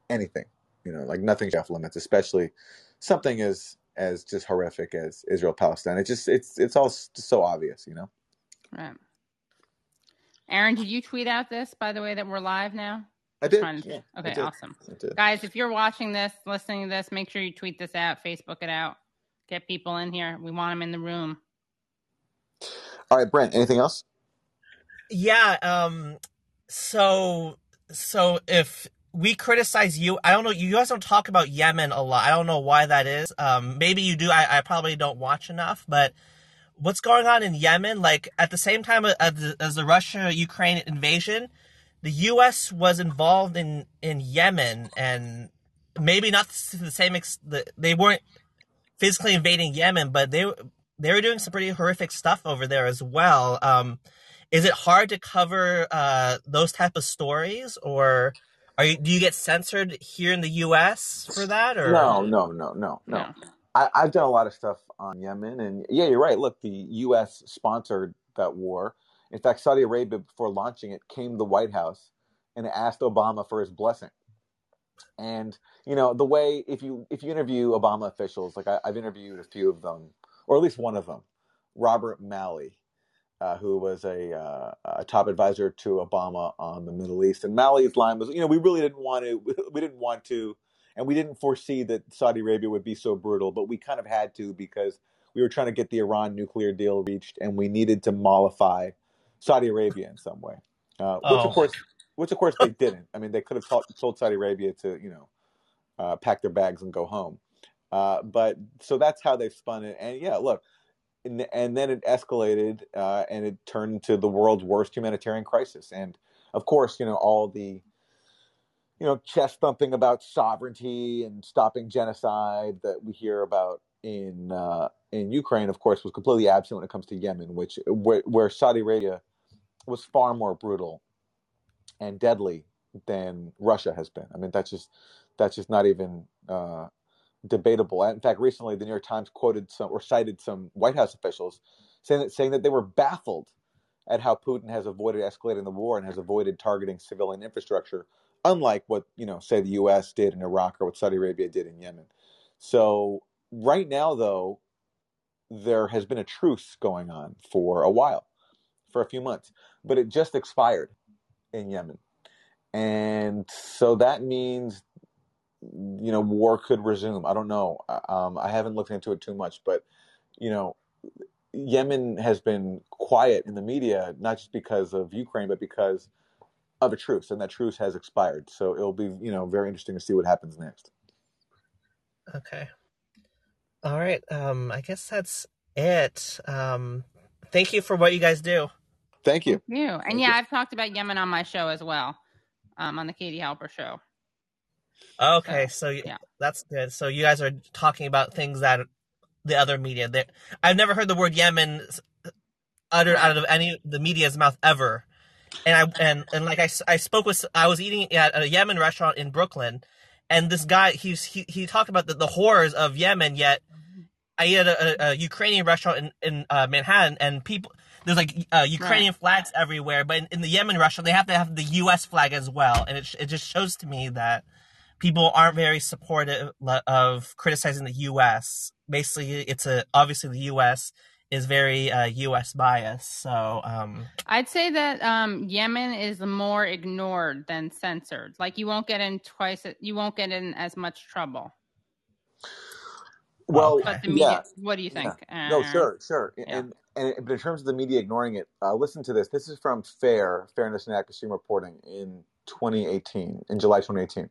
anything? You know, like nothing's off limits, especially something as as just horrific as Israel Palestine. It just it's it's all just so obvious, you know. Right. Aaron, did you tweet out this, by the way, that we're live now? I Just did, to- yeah, I okay, did. awesome. Did. Guys, if you're watching this, listening to this, make sure you tweet this out, Facebook it out. Get people in here. We want them in the room. All right, Brent. Anything else? Yeah, um so so if we criticize you, I don't know, you guys don't talk about Yemen a lot. I don't know why that is. Um maybe you do. I, I probably don't watch enough, but what's going on in Yemen? Like at the same time as the, as the Russia-Ukraine invasion, the U.S. was involved in in Yemen, and maybe not to the same ex- they weren't physically invading Yemen, but they they were doing some pretty horrific stuff over there as well. Um, is it hard to cover uh, those type of stories, or are you, do you get censored here in the U.S. for that? Or No, no, no, no, no. No. I, I've done a lot of stuff on Yemen, and yeah, you're right. Look, the U.S. sponsored that war. In fact, Saudi Arabia, before launching it, came to the White House and asked Obama for his blessing. And you know the way if you if you interview Obama officials, like I, I've interviewed a few of them, or at least one of them, Robert Malley, uh, who was a, uh, a top advisor to Obama on the Middle East. And Malley's line was, you know, we really didn't want to, we didn't want to, and we didn't foresee that Saudi Arabia would be so brutal, but we kind of had to because we were trying to get the Iran nuclear deal reached, and we needed to mollify Saudi Arabia in some way. Uh, which oh, of course, which of course they didn't. I mean, they could have told, told Saudi Arabia to, you know, uh, pack their bags and go home. Uh, but so that's how they've spun it. And yeah, look, and, then it escalated uh, and it turned into the world's worst humanitarian crisis. And of course, you know, all the you know chest thumping about sovereignty and stopping genocide that we hear about in uh, in Ukraine, of course, was completely absent when it comes to Yemen, which where, where Saudi Arabia was far more brutal and deadly than Russia has been. I mean, that's just that's just not even uh, debatable. In fact, recently the New York Times quoted some or cited some White House officials saying that saying that they were baffled at how Putin has avoided escalating the war and has avoided targeting civilian infrastructure, unlike what you know, say the U.S. did in Iraq or what Saudi Arabia did in Yemen. So right now, though, there has been a truce going on for a while, for a few months, but it just expired in Yemen. And so that means you know, war could resume. I don't know. Um, I haven't looked into it too much, but you know, Yemen has been quiet in the media, not just because of Ukraine, but because of a truce, and that truce has expired. So it'll be, you know, very interesting to see what happens next. okay. All right. Um, I guess that's it. Um, thank you for what you guys do. Thank you. Thank you. And Thank yeah, you. I've talked about Yemen on my show as well, um, on the Katie Halper show. Okay, So so y- yeah, that's good. So you guys are talking about things that the other media. they- I've never heard the word Yemen uttered out of any the media's mouth ever. And I and and like I, I spoke with I was eating at a Yemen restaurant in Brooklyn, and this guy he's he he talked about the, the horrors of Yemen. Yet I ate at a, a, Ukrainian restaurant in in uh, Manhattan, and people there's like uh, Right. Ukrainian flags everywhere. But in, in the Yemen restaurant, they have to have the U.S. flag as well, and it it just shows to me that people aren't very supportive of criticizing the U.S. Basically, it's a obviously the U.S. is very uh, U.S. biased. So um, I'd say that um, Yemen is more ignored than censored. Like you won't get in twice. You won't get in as much trouble. Well, But the yeah. What do you yeah. think, No, sure, sure. Yeah. And and but in terms of the media ignoring it, uh, listen to this. This is from Fair Fairness and Accuracy Reporting in 2018, in July 2018.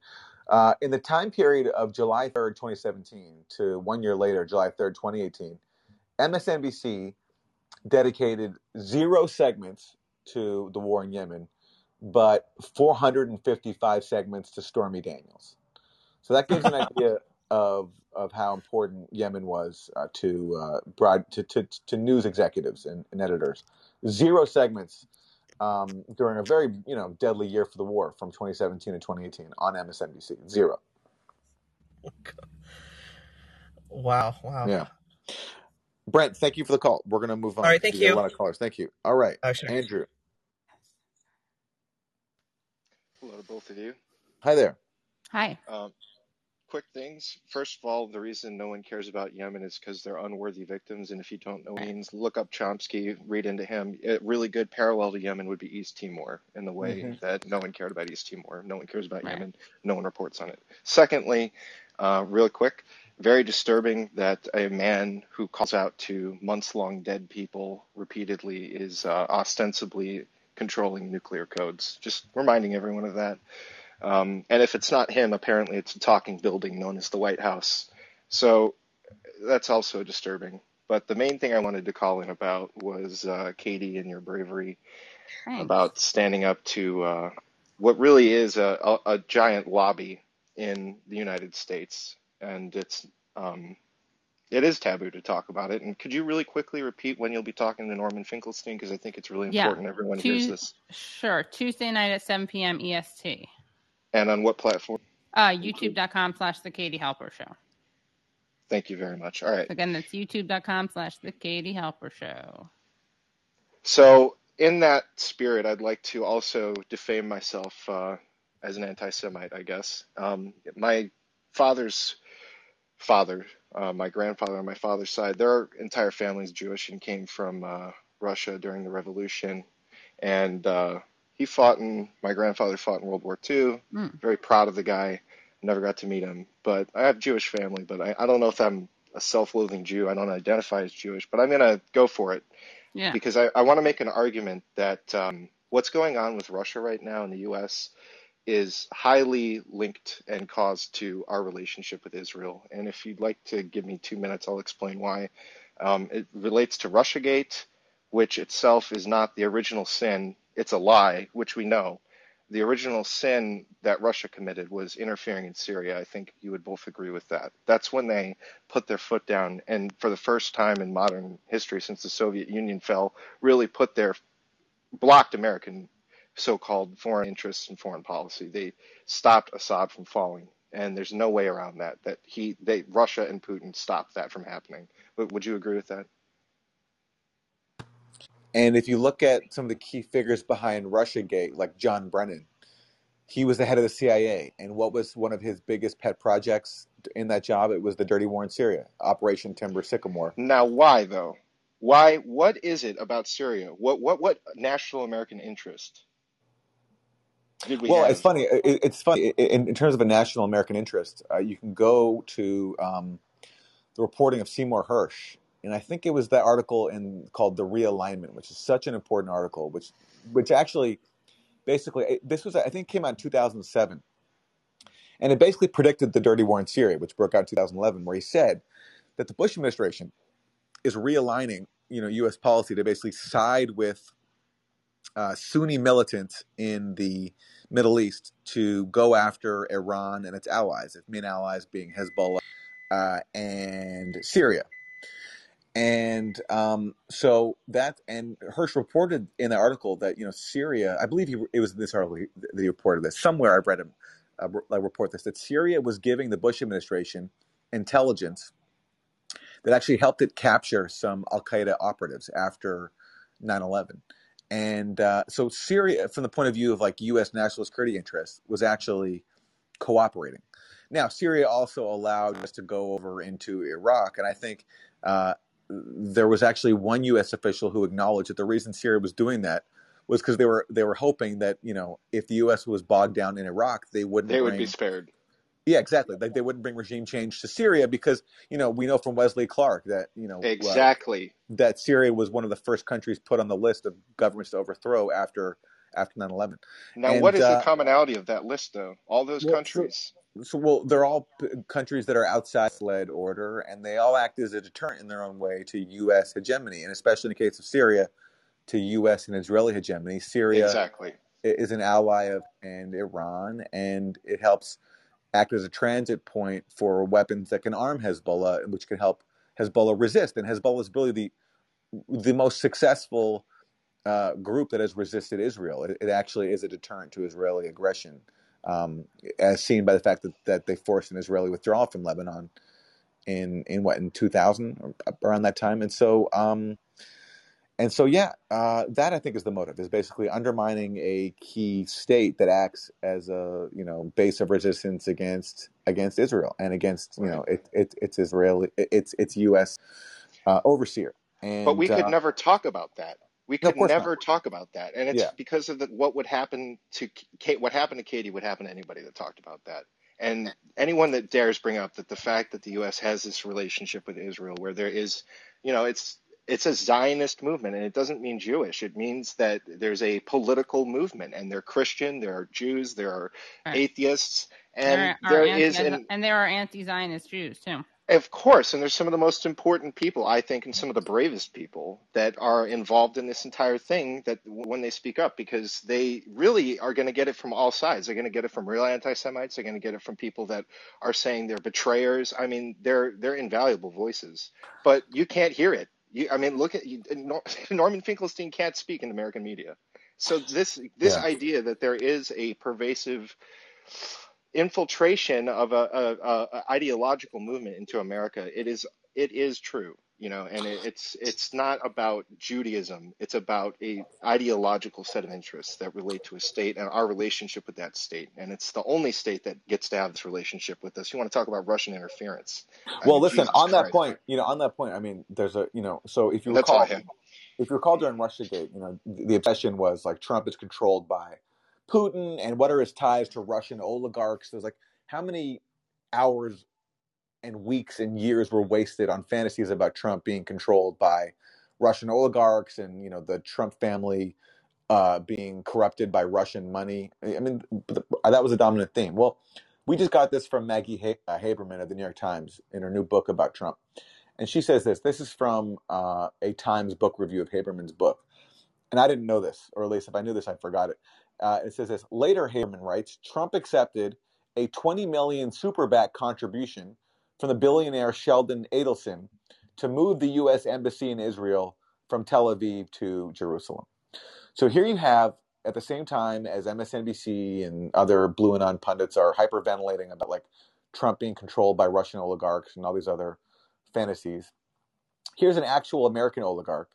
Uh, in the time period of July 3rd, 2017 to one year later, July 3rd, 2018, MSNBC dedicated zero segments to the war in Yemen, but 455 segments to Stormy Daniels. So that gives an (laughs) idea of of how important Yemen was uh, to, uh, broad, to to to news executives and, and editors. Zero segments um, during a very you know deadly year for the war from 2017 to 2018 on MSNBC. Zero. (laughs) wow, wow. Yeah. Brent, thank you for the call. We're gonna move on All right, thank you. a lot of callers. Thank you. All right, Oh, sure. Andrew. Hello to both of you. Hi there. Hi. Um, quick things. First of all, the reason no one cares about Yemen is because they're unworthy victims. And if you don't know what means, look up Chomsky, read into him. A really good parallel to Yemen would be East Timor in the way hmm that no one cared about East Timor. No one cares about Right. Yemen. No one reports on it. Secondly, uh, real quick, very disturbing that a man who calls out to months long dead people repeatedly is uh, ostensibly controlling nuclear codes. Just reminding everyone of that. Um, and if it's not him, apparently it's a talking building known as the White House. So that's also disturbing. But the main thing I wanted to call in about was uh, Katie and your bravery Thanks. about standing up to uh, what really is a, a, a giant lobby in the United States, and it's um, it is taboo to talk about it. And could you really quickly repeat when you'll be talking to Norman Finkelstein? Because I think it's really Yeah. important everyone hears this. sure. Tuesday night at 7 p.m. EST. And on what platform? Uh, YouTube.com slash The Katie Halper Show. Thank you very much. All right. Again, that's YouTube.com slash The Katie Halper Show. So, in that spirit, I'd like to also defame myself uh, as an anti Semite, I guess. Um, my father's father, uh, my grandfather on my father's side, their entire family is Jewish and came from uh, Russia during the revolution. And uh, he fought in, my grandfather fought in World War II. Mm. Very proud of the guy. Never got to meet him. But I have Jewish family, but I, I don't know if I'm a self loathing Jew. I don't identify as Jewish, but I'm going to go for it Yeah. because I, I want to make an argument that um, what's going on with Russia right now in the U.S. is highly linked and caused to our relationship with Israel. And if you'd like to give me two minutes, I'll explain why. Um, it relates to Russiagate, which itself is not the original sin, it's a lie, which we know. The original sin that Russia committed was interfering in Syria. I think you would both agree with that. That's when they put their foot down, and for the first time in modern history since the Soviet Union fell, really put their blocked American so-called foreign interests and foreign policy. They stopped Assad from falling, and there's no way around that. That he, they, Russia and Putin stopped that from happening. Would, would you agree with that? And if you look at some of the key figures behind Russiagate, like John Brennan, he was the head of the CIA. And what was one of his biggest pet projects in that job? It was the dirty war in Syria, Operation Timber Sycamore. Now, why though? Why? What is it about Syria? What what what national American interest did we Well, have? it's funny. It, it's funny in, in terms of a national American interest. Uh, you can go to um, the reporting of Seymour Hersh, and I think it was that article in called "The Realignment," which is such an important article, which which actually basically this was I think came out in 2007, and it basically predicted the dirty war in Syria, which broke out in 2011, where he said that the Bush administration is realigning, you know, U.S. policy to basically side with uh, Sunni militants in the Middle East to go after Iran and its allies, its main allies being Hezbollah uh, and Syria. And um, so that, and Hersh reported in the article that you know Syria, I believe he, it was in this article that he reported this. Somewhere I've read him uh, report this that Syria was giving the Bush administration intelligence that actually helped it capture some Al Qaeda operatives after 9 11. And uh, so Syria, from the point of view of like U.S. national security interests, was actually cooperating. Now, Syria also allowed us to go over into Iraq, and I think uh, there was actually one U.S. official who acknowledged that the reason Syria was doing that was because they were they were hoping that you know if the U.S. was bogged down in Iraq, they wouldn't They would bring be spared. yeah, exactly. Like they wouldn't bring regime change to Syria because you know we know from Wesley Clark that you know uh, Exactly. that Syria was one of the first countries put on the list of governments to overthrow after after 9/11. Now, what And is the uh, commonality of that list, though? All those well, countries. So well, they're all p- countries that are outside led order, and they all act as a deterrent in their own way to U.S. hegemony, and especially in the case of Syria, to U.S. and Israeli hegemony. Syria Exactly. is an ally of and Iran, and it helps act as a transit point for weapons that can arm Hezbollah, which can help Hezbollah resist. And Hezbollah is really the the most successful uh, group that has resisted Israel. It, it actually is a deterrent to Israeli aggression, um, as seen by the fact that, that they forced an Israeli withdrawal from Lebanon in in what in 2000 or around that time. And so. Um, and so, yeah, uh, that I think is the motive is basically undermining a key state that acts as a you know base of resistance against against Israel and against you know it, it it's Israeli it's it's U.S. Uh, overseer But we could uh, never talk about that. We no, of could not. never talk about that, and it's Yeah, because of the, what would happen to Kate. What happened to Katie would happen to anybody that talked about that. And anyone that dares bring up that the fact that the U.S. has this relationship with Israel, where there is, you know, it's it's a Zionist movement, and it doesn't mean Jewish. It means that there's a political movement, and they're Christian, there are Jews, there are Right. atheists, and are there anti is an and there are anti-Zionist Jews too. Of course, and there's some of the most important people, I think, and some of the bravest people that are involved in this entire thing that when they speak up, because they really are going to get it from all sides. They're going to get it from real anti-Semites. They're going to get it from people that are saying they're betrayers. I mean, they're they're invaluable voices, but you can't hear it. You, I mean, look at you, (laughs) Norman Finkelstein can't speak in American media. So this this Yeah. idea that there is a pervasive infiltration of a, a, a, ideological movement into America, it is it is true, you know, and it, it's it's not about Judaism. It's about a ideological set of interests that relate to a state and our relationship with that state. And it's the only state that gets to have this relationship with us. You want to talk about Russian interference? I Well, mean, listen, Jesus on that point, you know, on that point, I mean, there's a, you know, so if you That's all I recall, if you recall during Russiagate, you know, the obsession was like Trump is controlled by Putin and what are his ties to Russian oligarchs? There's like how many hours and weeks and years were wasted on fantasies about Trump being controlled by Russian oligarchs and you know the Trump family uh, being corrupted by Russian money. I mean, that was a dominant theme. Well, we just got this from Maggie uh, Haberman of the New York Times in her new book about Trump. And she says this this is from uh, a Times book review of Haberman's book. And I didn't know this, or at least if I knew this, I forgot it. Uh, it says this later, Haberman writes Trump accepted a 20 million super PAC contribution from the billionaire Sheldon Adelson to move the U.S. Embassy in Israel from Tel Aviv to Jerusalem. So here you have, at the same time as MSNBC and other BlueAnon pundits are hyperventilating about like Trump being controlled by Russian oligarchs and all these other fantasies. Here's an actual American oligarch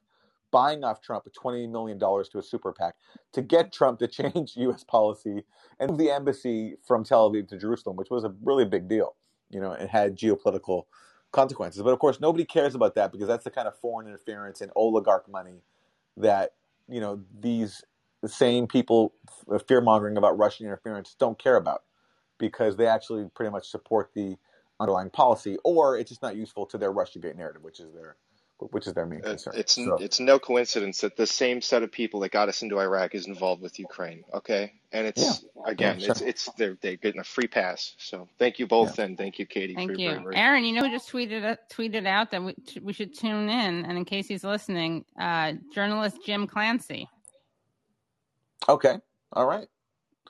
buying off Trump with $20 million to a super PAC to get Trump to (laughs) change U.S. policy and move the embassy from Tel Aviv to Jerusalem, which was a really big deal. You know, it had geopolitical consequences. But of course, nobody cares about that because that's the kind of foreign interference and oligarch money that, you know, these same people fear mongering about Russian interference don't care about because they actually pretty much support the underlying policy, or it's just not useful to their Russiagate narrative, which is their which is their main Uh, concern. It's So it's no coincidence that the same set of people that got us into Iraq is involved with Ukraine. Okay, and it's yeah, again, sure, it's it's they're they're getting a free pass. So thank you yeah. both, and thank you, Katie, for Thank your you, bravery. Aaron. You know who just tweeted uh, tweeted out that we we should tune in, and in case he's listening, uh, journalist Jim Clancy. Okay, all right.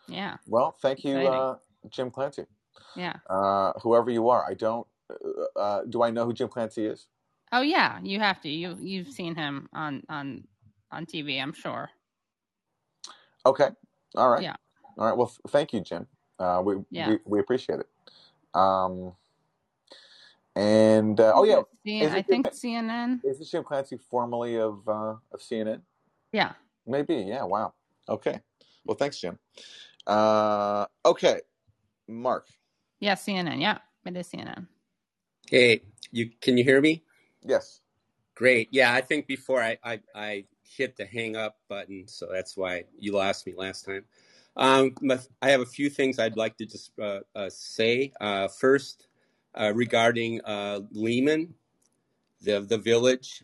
Yeah, Well, thank you, uh, Jim Clancy. Yeah. Uh, whoever you are, I don't. Uh, uh, do I know who Jim Clancy is? Oh yeah, you have to. You you've seen him on on on TV, I'm sure. Okay, all right, Yeah. all right. Well, th- thank you, Jim. Uh, we, Yeah. we we appreciate it. Um, and uh, oh Is yeah, it I think CNN. is it Jim Clancy formerly of uh, of CNN? Yeah. Maybe. Yeah. Wow. Okay. Well, thanks, Jim. Uh, okay, Mark. Yeah, CNN. Yeah, it is CNN. Hey, you can you hear me? Yes. Great. Yeah, I think before I I, I hit the hang up button, so that's why you lost me last time. Um, I have a few things I'd like to just uh, uh, say. Uh, first, uh, regarding uh, Lyman, the the village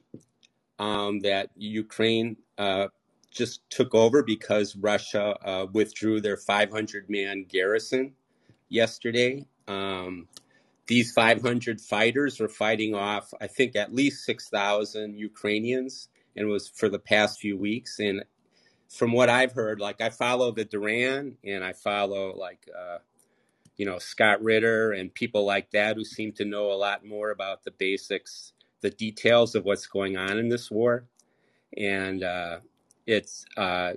um, that Ukraine uh, just took over because Russia withdrew their 500 man garrison yesterday. Um, these 500 fighters were fighting off, I think, at least 6,000 Ukrainians, and it was for the past few weeks. And from what I've heard, like I follow the Duran and I follow like, uh, you know, Scott Ritter and people like that who seem to know a lot more about the basics, the details of what's going on in this war. And uh, it's uh,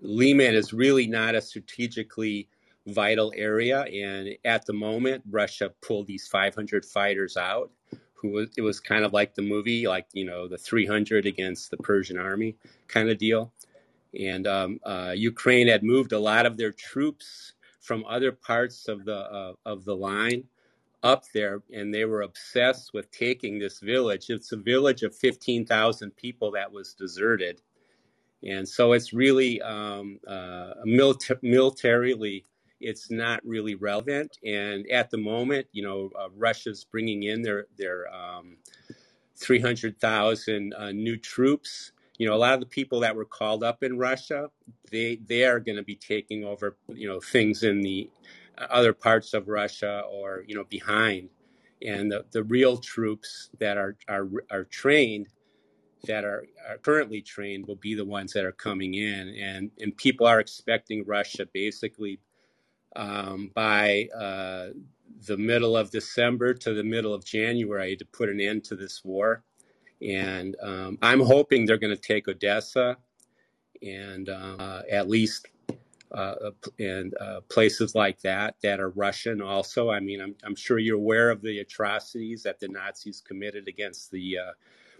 Lyman is really not a strategically vital area. And at the moment, Russia pulled these 500 fighters out. Who was, it was kind of like the movie, like you know, the 300 against the Persian army kind of deal. And um, uh, Ukraine had moved a lot of their troops from other parts of the uh, of the line up there, and they were obsessed with taking this village. It's a village of 15,000 people that was deserted, and so it's really um, uh, milita- militarily, it's not really relevant. And at the moment, you know, uh, Russia's bringing in their their um, 300,000 uh, new troops. You know, a lot of the people that were called up in Russia, they they are going to be taking over, you know, things in the other parts of Russia or you know behind. and the, the real troops that are are are trained that are, are currently trained will be the ones that are coming in and and people are expecting Russia basically um, by uh, the middle of December to the middle of January to put an end to this war and um, I'm hoping they're going to take Odessa and uh, at least uh, and uh, places like that that are Russian. Also, I mean, I'm, I'm sure you're aware of the atrocities that the Nazis committed against the uh,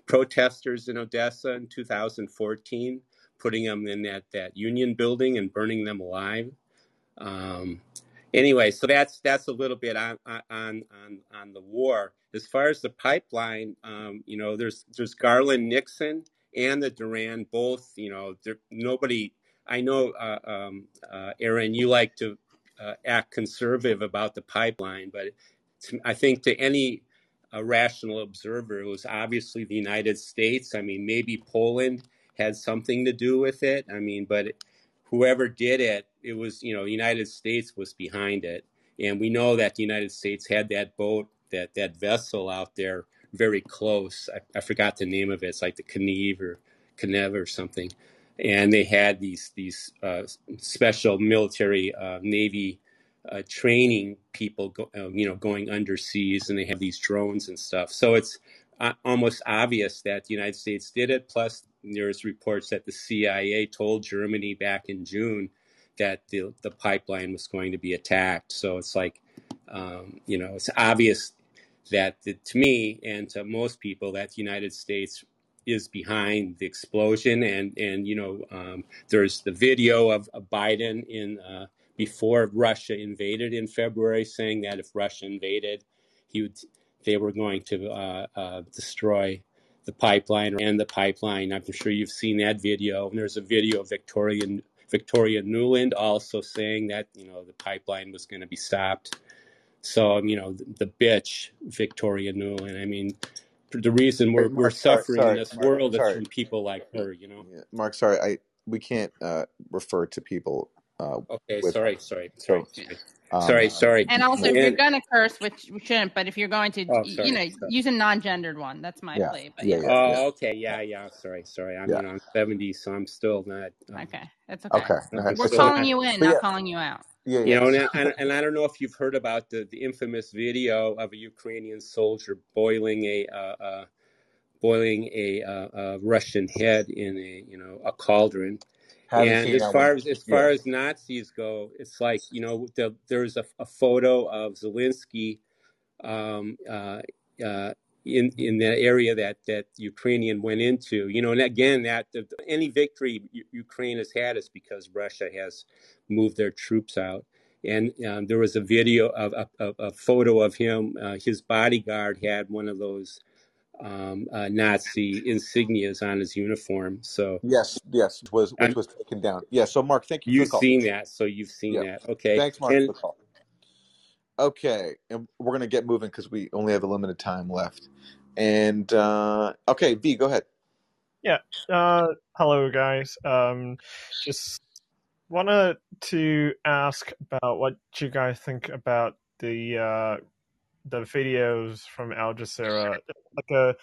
protesters in Odessa in 2014, putting them in that that union building and burning them alive. Um, anyway, so that's that's a little bit on on on on the war. As far as the pipeline, um, you know, there's there's Garland Nixon and the Duran both. You know, nobody. I know, uh, um, uh, Aaron, you like to uh, act conservative about the pipeline, but to, I think to any uh, rational observer, it was obviously the United States. I mean, maybe Poland had something to do with it. I mean, but whoever did it, it was you know, the United States was behind it, and we know that the United States had that boat, that that vessel out there very close. I, I forgot the name of it. It's like the Kniev or Knev or something. And they had these these uh, special military uh, navy uh, training people, go, uh, you know, going underseas, and they have these drones and stuff. So it's uh, almost obvious that the United States did it. Plus, there's reports that the CIA told Germany back in June that the the pipeline was going to be attacked. So it's like, um, you know, it's obvious that the, to me and to most people that the United States is behind the explosion and and you know um, there's the video of, of Biden in uh, before Russia invaded in February saying that if Russia invaded he would they were going to uh, uh, destroy the pipeline and the pipeline I'm sure you've seen that video and there's a video of Victoria Victoria Nuland also saying that you know the pipeline was going to be stopped so, you know, the, the bitch, Victoria Nuland. I mean, the reason we're, Mark, we're sorry, suffering in this Mark, world is from people like her, you know? Yeah, Mark, sorry, I we can't uh, refer to people uh, Okay, with sorry, sorry, sorry, sorry, um, sorry, sorry. And also, if you're going to curse, which we shouldn't, but if you're going to, oh, you know, sorry. use a non-gendered one. That's my yeah, play. But yeah, yeah, yeah, yeah, Oh, okay, yeah, yeah, sorry, sorry. I yeah. mean, I'm 70, so I'm still not, um, okay, that's okay. Okay, I'm. We're So, calling you in, not yeah, calling you out. yeah, you know, and (laughs) I, and I don't know if you've heard about the, the infamous video of a Ukrainian soldier boiling a, uh, uh, boiling a, uh, uh, Russian head in a, you know, a cauldron. And as far one. as as Yeah, far as Nazis go, it's like you know the, there's a, a photo of Zelensky um, uh, uh, in in the area that that Ukrainian went into. You know, and again, that the, any victory U- Ukraine has had is because Russia has moved their troops out. And um, there was a video of a, a, a photo of him. Uh, his bodyguard had one of those um, uh, Nazi insignias on his uniform. So yes, yes, which was which and was taken down. Yeah. So, Mark, thank you for the you've call. seen that, so you've seen Yeah, that. Okay, thanks, Mark, for the call. Okay, and we're gonna get moving because we only have a limited time left. And uh, okay, V, go ahead. Yeah. Uh, hello, guys. Um, just wanted to ask about what you guys think about the uh, the videos from Al Jazeera, (laughs) like a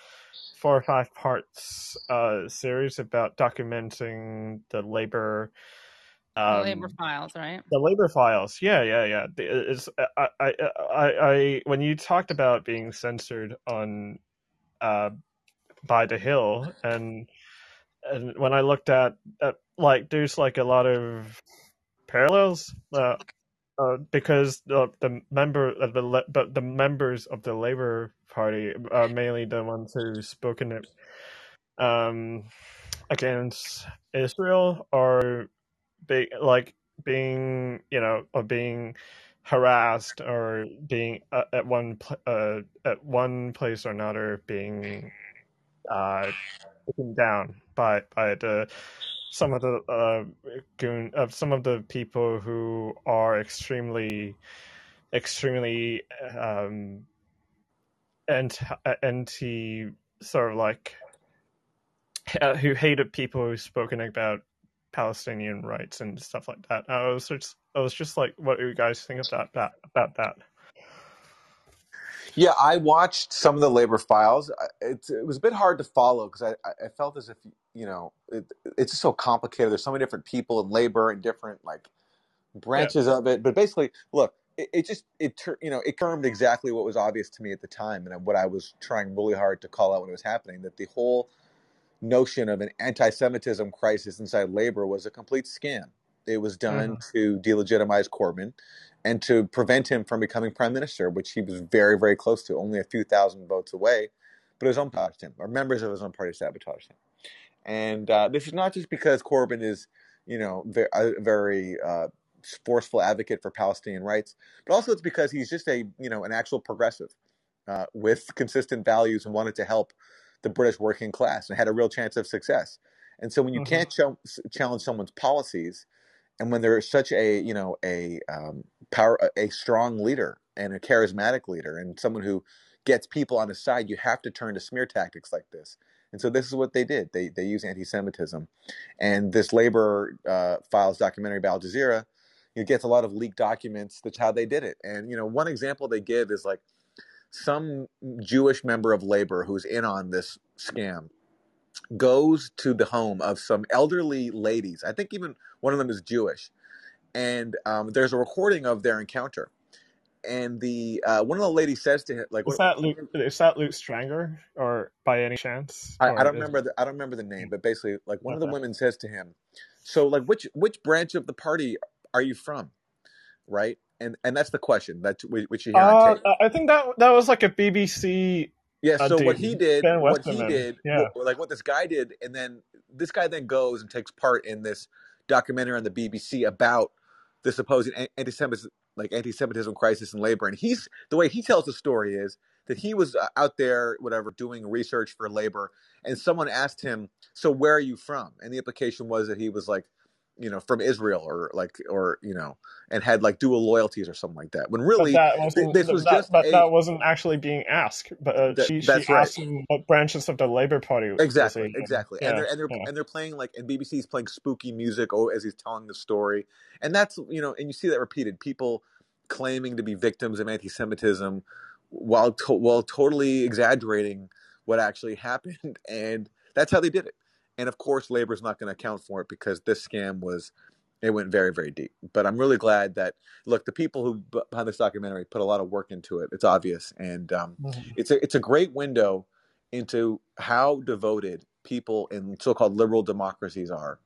four or five parts uh, series about documenting the labor The labor um, files, right? the labor files. Yeah, yeah, yeah. It's, I, I, I, I, when you talked about being censored on uh, by the Hill, and and when I looked at, at like there's like a lot of parallels uh, uh, because the the member of the le- the, the members of the Labor Party are mainly the ones who spoken it um, against Israel or be like being you know or being harassed or being uh, at one pl- uh, at one place or another being uh, taken down by by the some of the uh, goon of some of the people who are extremely extremely um anti, anti sort of like uh, who hated people who spoken about Palestinian rights and stuff like that. I was just I was just like, what do you guys think of that, that about that? Yeah, I watched some of the labor files. It, it was a bit hard to follow because I, I felt as if you know it, it's just so complicated. There's so many different people in labor and different like branches yeah. of it. But basically, look, it, it just it you know it confirmed exactly what was obvious to me at the time and what I was trying really hard to call out when it was happening. That the whole notion of an anti-Semitism crisis inside labor was a complete scam. It was done mm-hmm. to delegitimize Corbyn and to prevent him from becoming prime minister, which he was very, very close to, only a few thousand votes away. But his own party, him, or members of his own party sabotaged him. And uh, this is not just because Corbyn is, you know, very, a very uh, forceful advocate for Palestinian rights, but also it's because he's just a, you know, an actual progressive uh, with consistent values and wanted to help the British working class and had a real chance of success. And so when you mm-hmm. can't ch- challenge someone's policies, and when there's such a you know a um, power a strong leader and a charismatic leader and someone who gets people on his side you have to turn to smear tactics like this and so this is what they did. They they use anti-semitism. And this labor uh, files documentary by al jazeera it gets a lot of leaked documents. That's how they did it. And you know one example they give is like some jewish member of labor who's in on this scam goes to the home of some elderly ladies. I think even one of them is Jewish, and um, there's a recording of their encounter. And the uh, one of the ladies says to him, "Like, is that Luke? Is that Luke Stranger, or by any chance? I, I don't remember. The, I don't remember the name, but basically, like one okay. of the women says to him, "So, like, which which branch of the party are you from?" Right, and and that's the question that which you hear uh, I think that that was like a BBC yeah. So what he did, what he did, yeah. what, like what this guy did, and then this guy then goes and takes part in this documentary on the BBC about the supposed anti-Semitism, like anti-Semitism crisis in labor. And he's the way he tells the story is that he was uh, out there, whatever, doing research for labor, and someone asked him, "So where are you from?" And the implication was that he was like, you know from Israel or like or you know and had like dual loyalties or something like that when really this was that, just but a, that wasn't actually being asked but uh, that, she, she right. him what branches of the labor party exactly exactly yeah, and they're and they're, yeah. and they're playing like and bbc's playing spooky music as he's telling the story and that's you know and you see that repeated people claiming to be victims of anti-semitism while to, while totally exaggerating what actually (laughs) happened and that's how they did it and of course, labor is not going to account for it because this scam was, it went very, very deep. But I'm really glad that, look, the people who behind this documentary put a lot of work into it. It's obvious. And um, mm-hmm. it's, a, it's a great window into how devoted people in so called liberal democracies are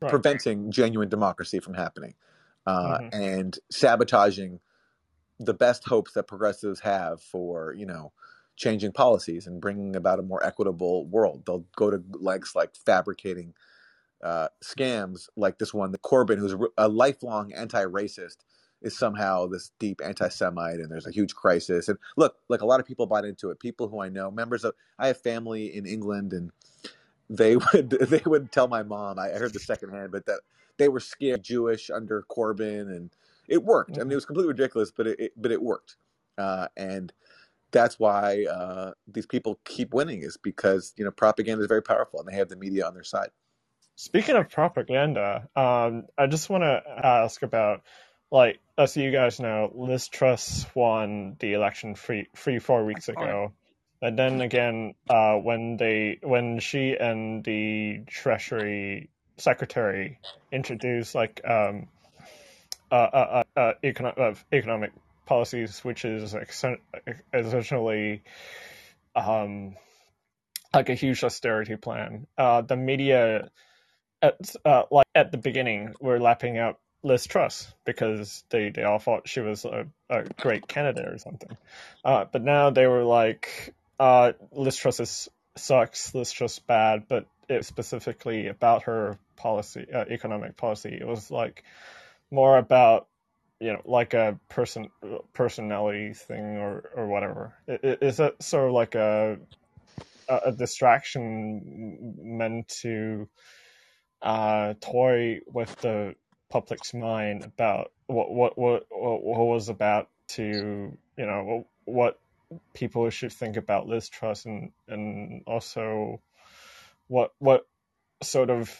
right. preventing genuine democracy from happening uh, mm-hmm. and sabotaging the best hopes that progressives have for, you know, changing policies and bringing about a more equitable world. They'll go to lengths like fabricating uh, scams like this one. The Corbyn, who's a lifelong anti-racist, is somehow this deep anti-Semite, and there's a huge crisis. And look, like a lot of people bought into it. People who I know, members of, I have family in England, and they (laughs) would they would tell my mom. I heard the secondhand, but that they were scared Jewish under Corbyn, and it worked. I mean, it was completely ridiculous, but it, it but it worked. Uh, and that's why uh, these people keep winning is because you know propaganda is very powerful and they have the media on their side. Speaking of propaganda, um, I just want to ask about like as you guys know, Liz Truss won the election three three four weeks ago, and then again uh, when they when she and the Treasury Secretary introduced like um, uh, uh, uh, economic, economic policies, which is essentially um, like a huge austerity plan. Uh, the media, at uh, like at the beginning, were lapping up Liz Truss because they, they all thought she was a, a great candidate or something. Uh, but now they were like, uh, Liz Truss is, sucks, Liz Truss bad, but it specifically about her policy, uh, economic policy. It was like more about you know like a person personality thing or or whatever. Is that sort of like a a distraction meant to uh, toy with the public's mind about what what what what was about to you know what people should think about Liz Truss and and also what what sort of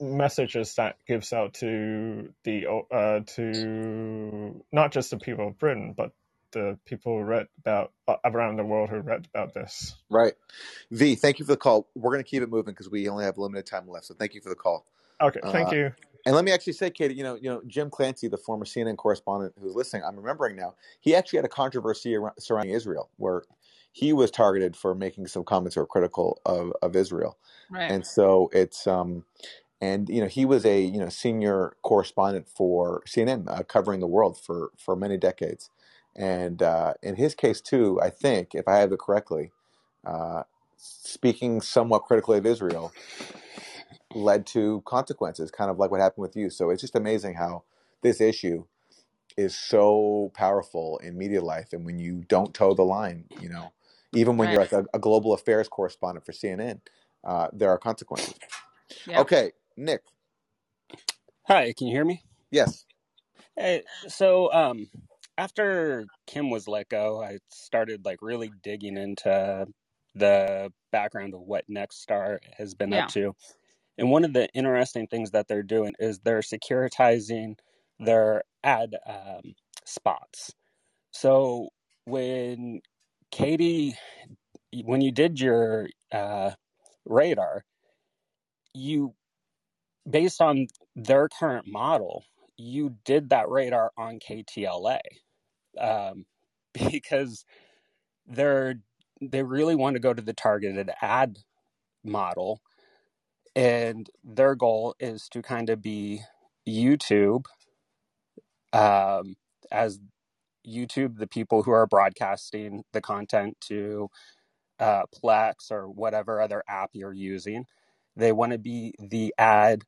messages that gives out to the uh, to not just the people of Britain, but the people who read about uh, around the world who read about this. Right. V, thank you for the call. We're going to keep it moving because we only have limited time left. So thank you for the call. Okay, thank Uh, you. and let me actually say, Katie, you know, you know, Jim Clancy, the former CNN correspondent who's listening, I'm remembering now, he actually had a controversy around, surrounding Israel where he was targeted for making some comments that were critical of, of Israel. Right. And so it's, um, and you know, he was a you know senior correspondent for CNN, uh, covering the world for for many decades. And uh, in his case too, I think, if I have it correctly, uh, speaking somewhat critically of Israel led to consequences, kind of like what happened with you. So it's just amazing how this issue is so powerful in media life, and when you don't toe the line, you know, even when you're like a, a global affairs correspondent for CNN, uh, there are consequences. Yep. Okay, Nick. Hi, can you hear me? Yes. Hey, so um after Kim was let go, I started like really digging into the background of what Nexstar has been Yeah. up to. And one of the interesting things that they're doing is they're securitizing their ad um, spots. So when Katie, when you did your uh, radar, you based on their current model, you did that radar on KTLA um, (laughs) because they're they really want to go to the targeted ad model, and their goal is to kind of be YouTube um, as YouTube, the people who are broadcasting the content to uh, Plex or whatever other app you're using. They want to be the ad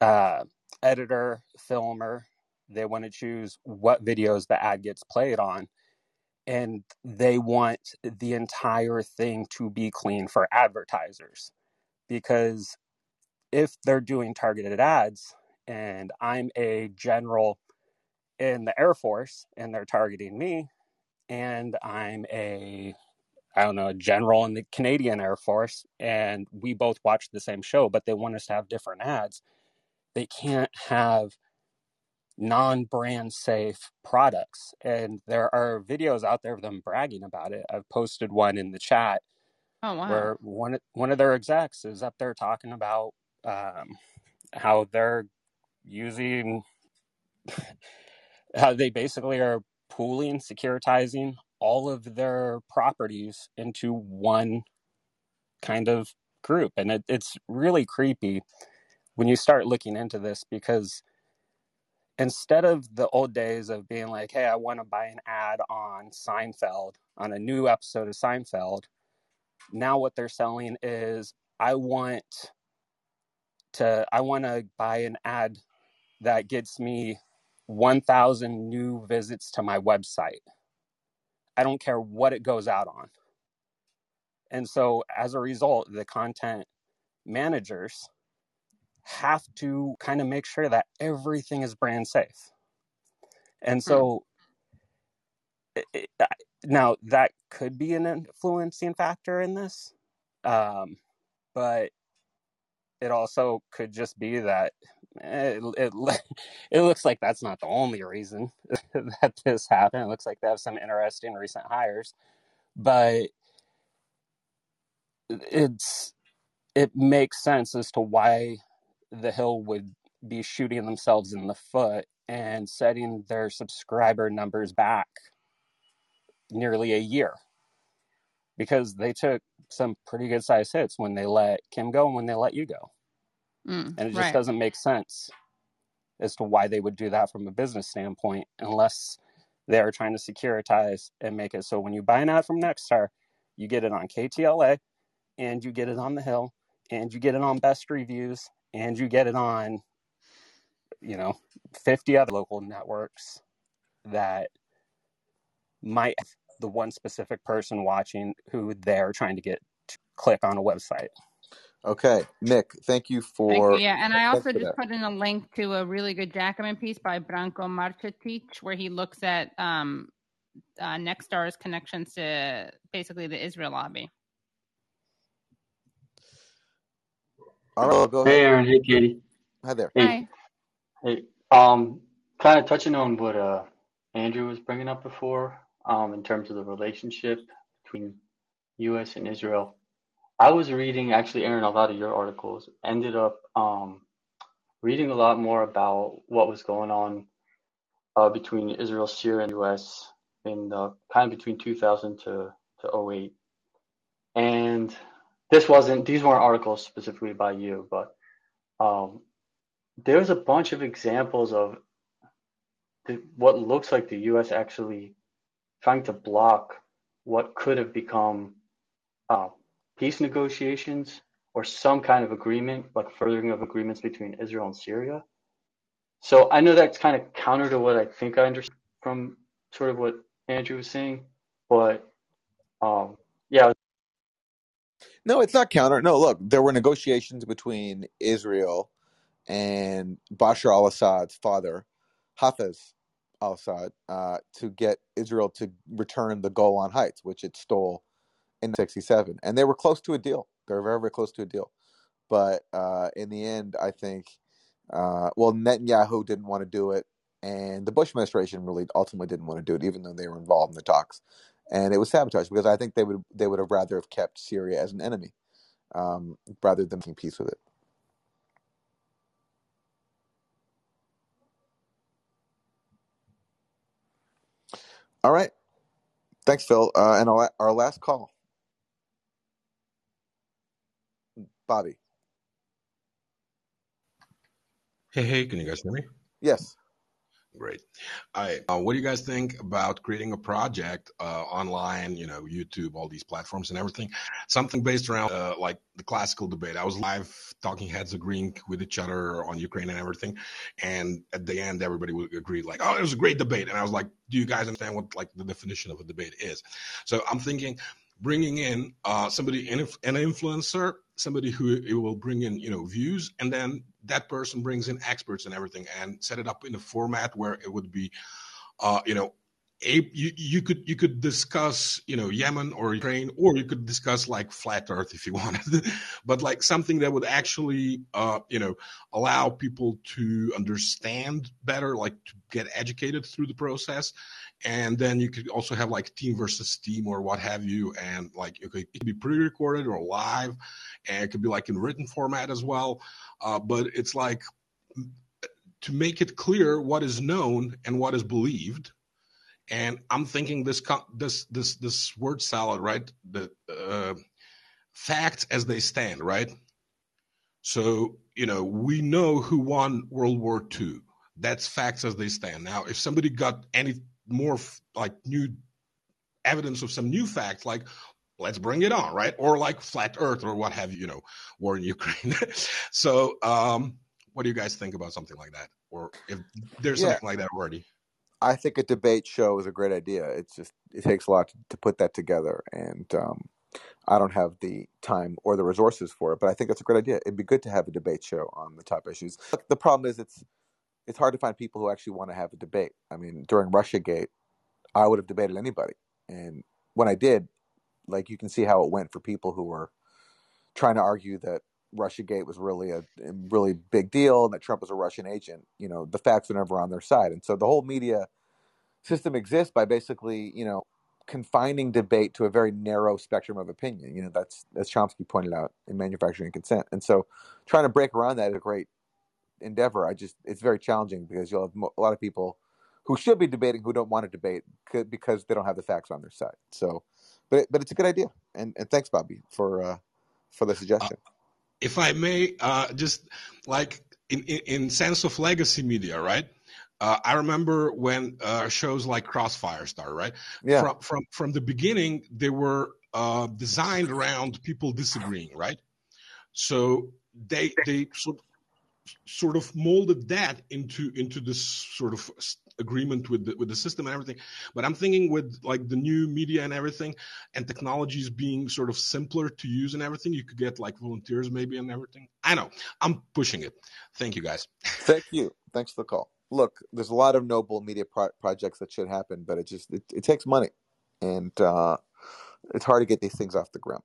uh, editor, filmer. They want to choose what videos the ad gets played on. And they want the entire thing to be clean for advertisers. Because if they're doing targeted ads and I'm a general in the Air Force and they're targeting me, and I'm a I don't know, a general in the Canadian Air Force, and we both watch the same show, but they want us to have different ads. They can't have non brand safe products. And there are videos out there of them bragging about it. I've posted one in the chat Oh wow. where one one of their execs is up there talking about um, how they're using how they basically are pooling, securitizing all of their properties into one kind of group. And it, it's really creepy when you start looking into this because instead of the old days of being like, hey, I want to buy an ad on Seinfeld, on a new episode of Seinfeld, now what they're selling is I want to I want to buy an ad that gets me 1000 new visits to my website. I don't care what it goes out on. And so as a result, the content managers have to kind of make sure that everything is brand safe. And Hmm. so it, it, now that could be an influencing factor in this. Um, but it also could just be that Eh, it, it, (laughs) it looks like that's not the only reason (laughs) that this happened. It looks like they have some interesting recent hires, but it's it makes sense as to why the Hill would be shooting themselves in the foot and setting their subscriber numbers back nearly a year because they took some pretty good sized hits when they let Kim go and when they let you go. Mm, And it just right. doesn't make sense as to why they would do that from a business standpoint unless they are trying to securitize and make it so when you buy an ad from Nexstar, you get it on KTLA and you get it on the Hill and you get it on Best Reviews and you get it on, you know, 50 other local networks that might the one specific person watching who they're trying to get to click on a website. Okay, Nick. Thank you Thank for you. Yeah, and I also just that. put in a link to a really good Jacobin piece by Branko Marcetic, where he looks at um, uh, Nexstar's connections to basically the Israel lobby. All right, well, go Hey. Aaron. Hey, Katie. Hi there. Hey, Hi. hey. Um, kind of touching on what uh Andrew was bringing up before, um, in terms of the relationship between U.S. and Israel. I was reading actually, Aaron, a lot of your articles. Ended up um, reading a lot more about what was going on uh, between Israel, Syria, and the U.S. in the kind of between 2000 to to '08. And this wasn't; these weren't articles specifically by you, but um, there's a bunch of examples of the, what looks like the U.S. actually trying to block what could have become uh, peace negotiations or some kind of agreement, like furthering of agreements between Israel and Syria. So I know that's kind of counter to what I think I understand from sort of what Andrew was saying, but um, yeah, No, it's not counter. No, look, there were negotiations between Israel and Bashar al-Assad's father, Hafez al-Assad, uh, to get Israel to return the Golan Heights, which it stole in '67, and they were close to a deal. They were very, very close to a deal. But uh, in the end, I think, uh, well, Netanyahu didn't want to do it, and the Bush administration really ultimately didn't want to do it, even though they were involved in the talks. And it was sabotage because I think they would they would have rather have kept Syria as an enemy um, rather than making peace with it. All right, thanks, Phil. Uh, and our, our last call, Bobby. Hey, hey, can you guys hear me? Yes. Great. All right. Uh, what do you guys think about creating a project uh, online, you know, YouTube, all these platforms and everything? Something based around uh, like the classical debate. I was live, talking heads agreeing with each other on Ukraine and everything. And at the end, everybody would agree, like, oh, it was a great debate. And I was like, do you guys understand what like the definition of a debate is? So I'm thinking bringing in uh, somebody, an influencer, somebody who will bring in, you know, views, and then that person brings in experts and everything, and set it up in a format where it would be, uh, you know, you, you could you could discuss you know Yemen or Ukraine, or you could discuss like flat Earth if you (laughs) wanted, but like something that would actually uh, you know allow people to understand better, like to get educated through the process, and then you could also have like team versus team or what have you, and like it could, it could be pre-recorded or live, and it could be like in written format as well, uh, but it's like to make it clear what is known and what is believed and I'm thinking this this this this word salad, right? The uh, facts as they stand, right? So you know we know who won World War II. That's facts as they stand. Now, if somebody got any more like new evidence of some new facts, like let's bring it on, right? Or like flat Earth or what have you, you know, war in (laughs) Ukraine. so, um, what do you guys think about something like that? Or if there's Yeah. something like that already? I think a debate show is a great idea. It's just it takes a lot to, to put that together, and um, I don't have the time or the resources for it. But I think that's a great idea. It'd be good to have a debate show on the top issues. The problem is it's it's hard to find people who actually want to have a debate. I mean, during RussiaGate, I would have debated anybody, and when I did, like you can see how it went for people who were trying to argue that RussiaGate was really a, really big deal and that Trump was a Russian agent. You know, the facts are never on their side, and so the whole media system exists by basically, you know, confining debate to a very narrow spectrum of opinion. You know, that's as Chomsky pointed out in Manufacturing Consent, and so trying to break around that is a great endeavor. I just it's very challenging because you'll have mo- a lot of people who should be debating who don't want to debate c- because they don't have the facts on their side. So, but but it's a good idea, and and thanks, Bobby, for uh, for the Uh, suggestion. If I may, uh, just like in, in, in sense of legacy media, right? Uh, I remember when uh, shows like Crossfire started, right? Yeah, From from from the beginning, they were uh, designed around people disagreeing, right? So they they sort sort of molded that into into this sort of agreement with the with the system and everything. But I'm thinking with like the new media and everything, and technologies being sort of simpler to use and everything, you could get like volunteers maybe and everything. I know I'm pushing it. Thank you guys. (laughs) thank you. Thanks for the call. Look, there's a lot of noble media pro- projects that should happen, but it just it, it takes money, and uh, it's hard to get these things off the ground.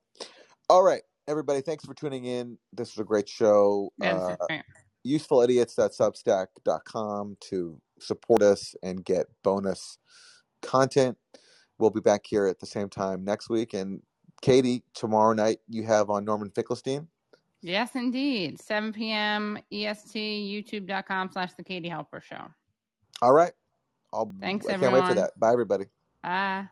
All right, everybody, thanks for tuning in. This was a great show. Yeah, this Uh, is great. usefulidiots.substack.com to support us and get bonus content. We'll be back here at the same time next week. And Katie, tomorrow night you have on Norman Finkelstein. Yes, indeed. 7 p.m. EST, youtube.com slash the Katie Halper Show. All right. I'll, Thanks, I can't wait for that. Bye, everybody. Bye.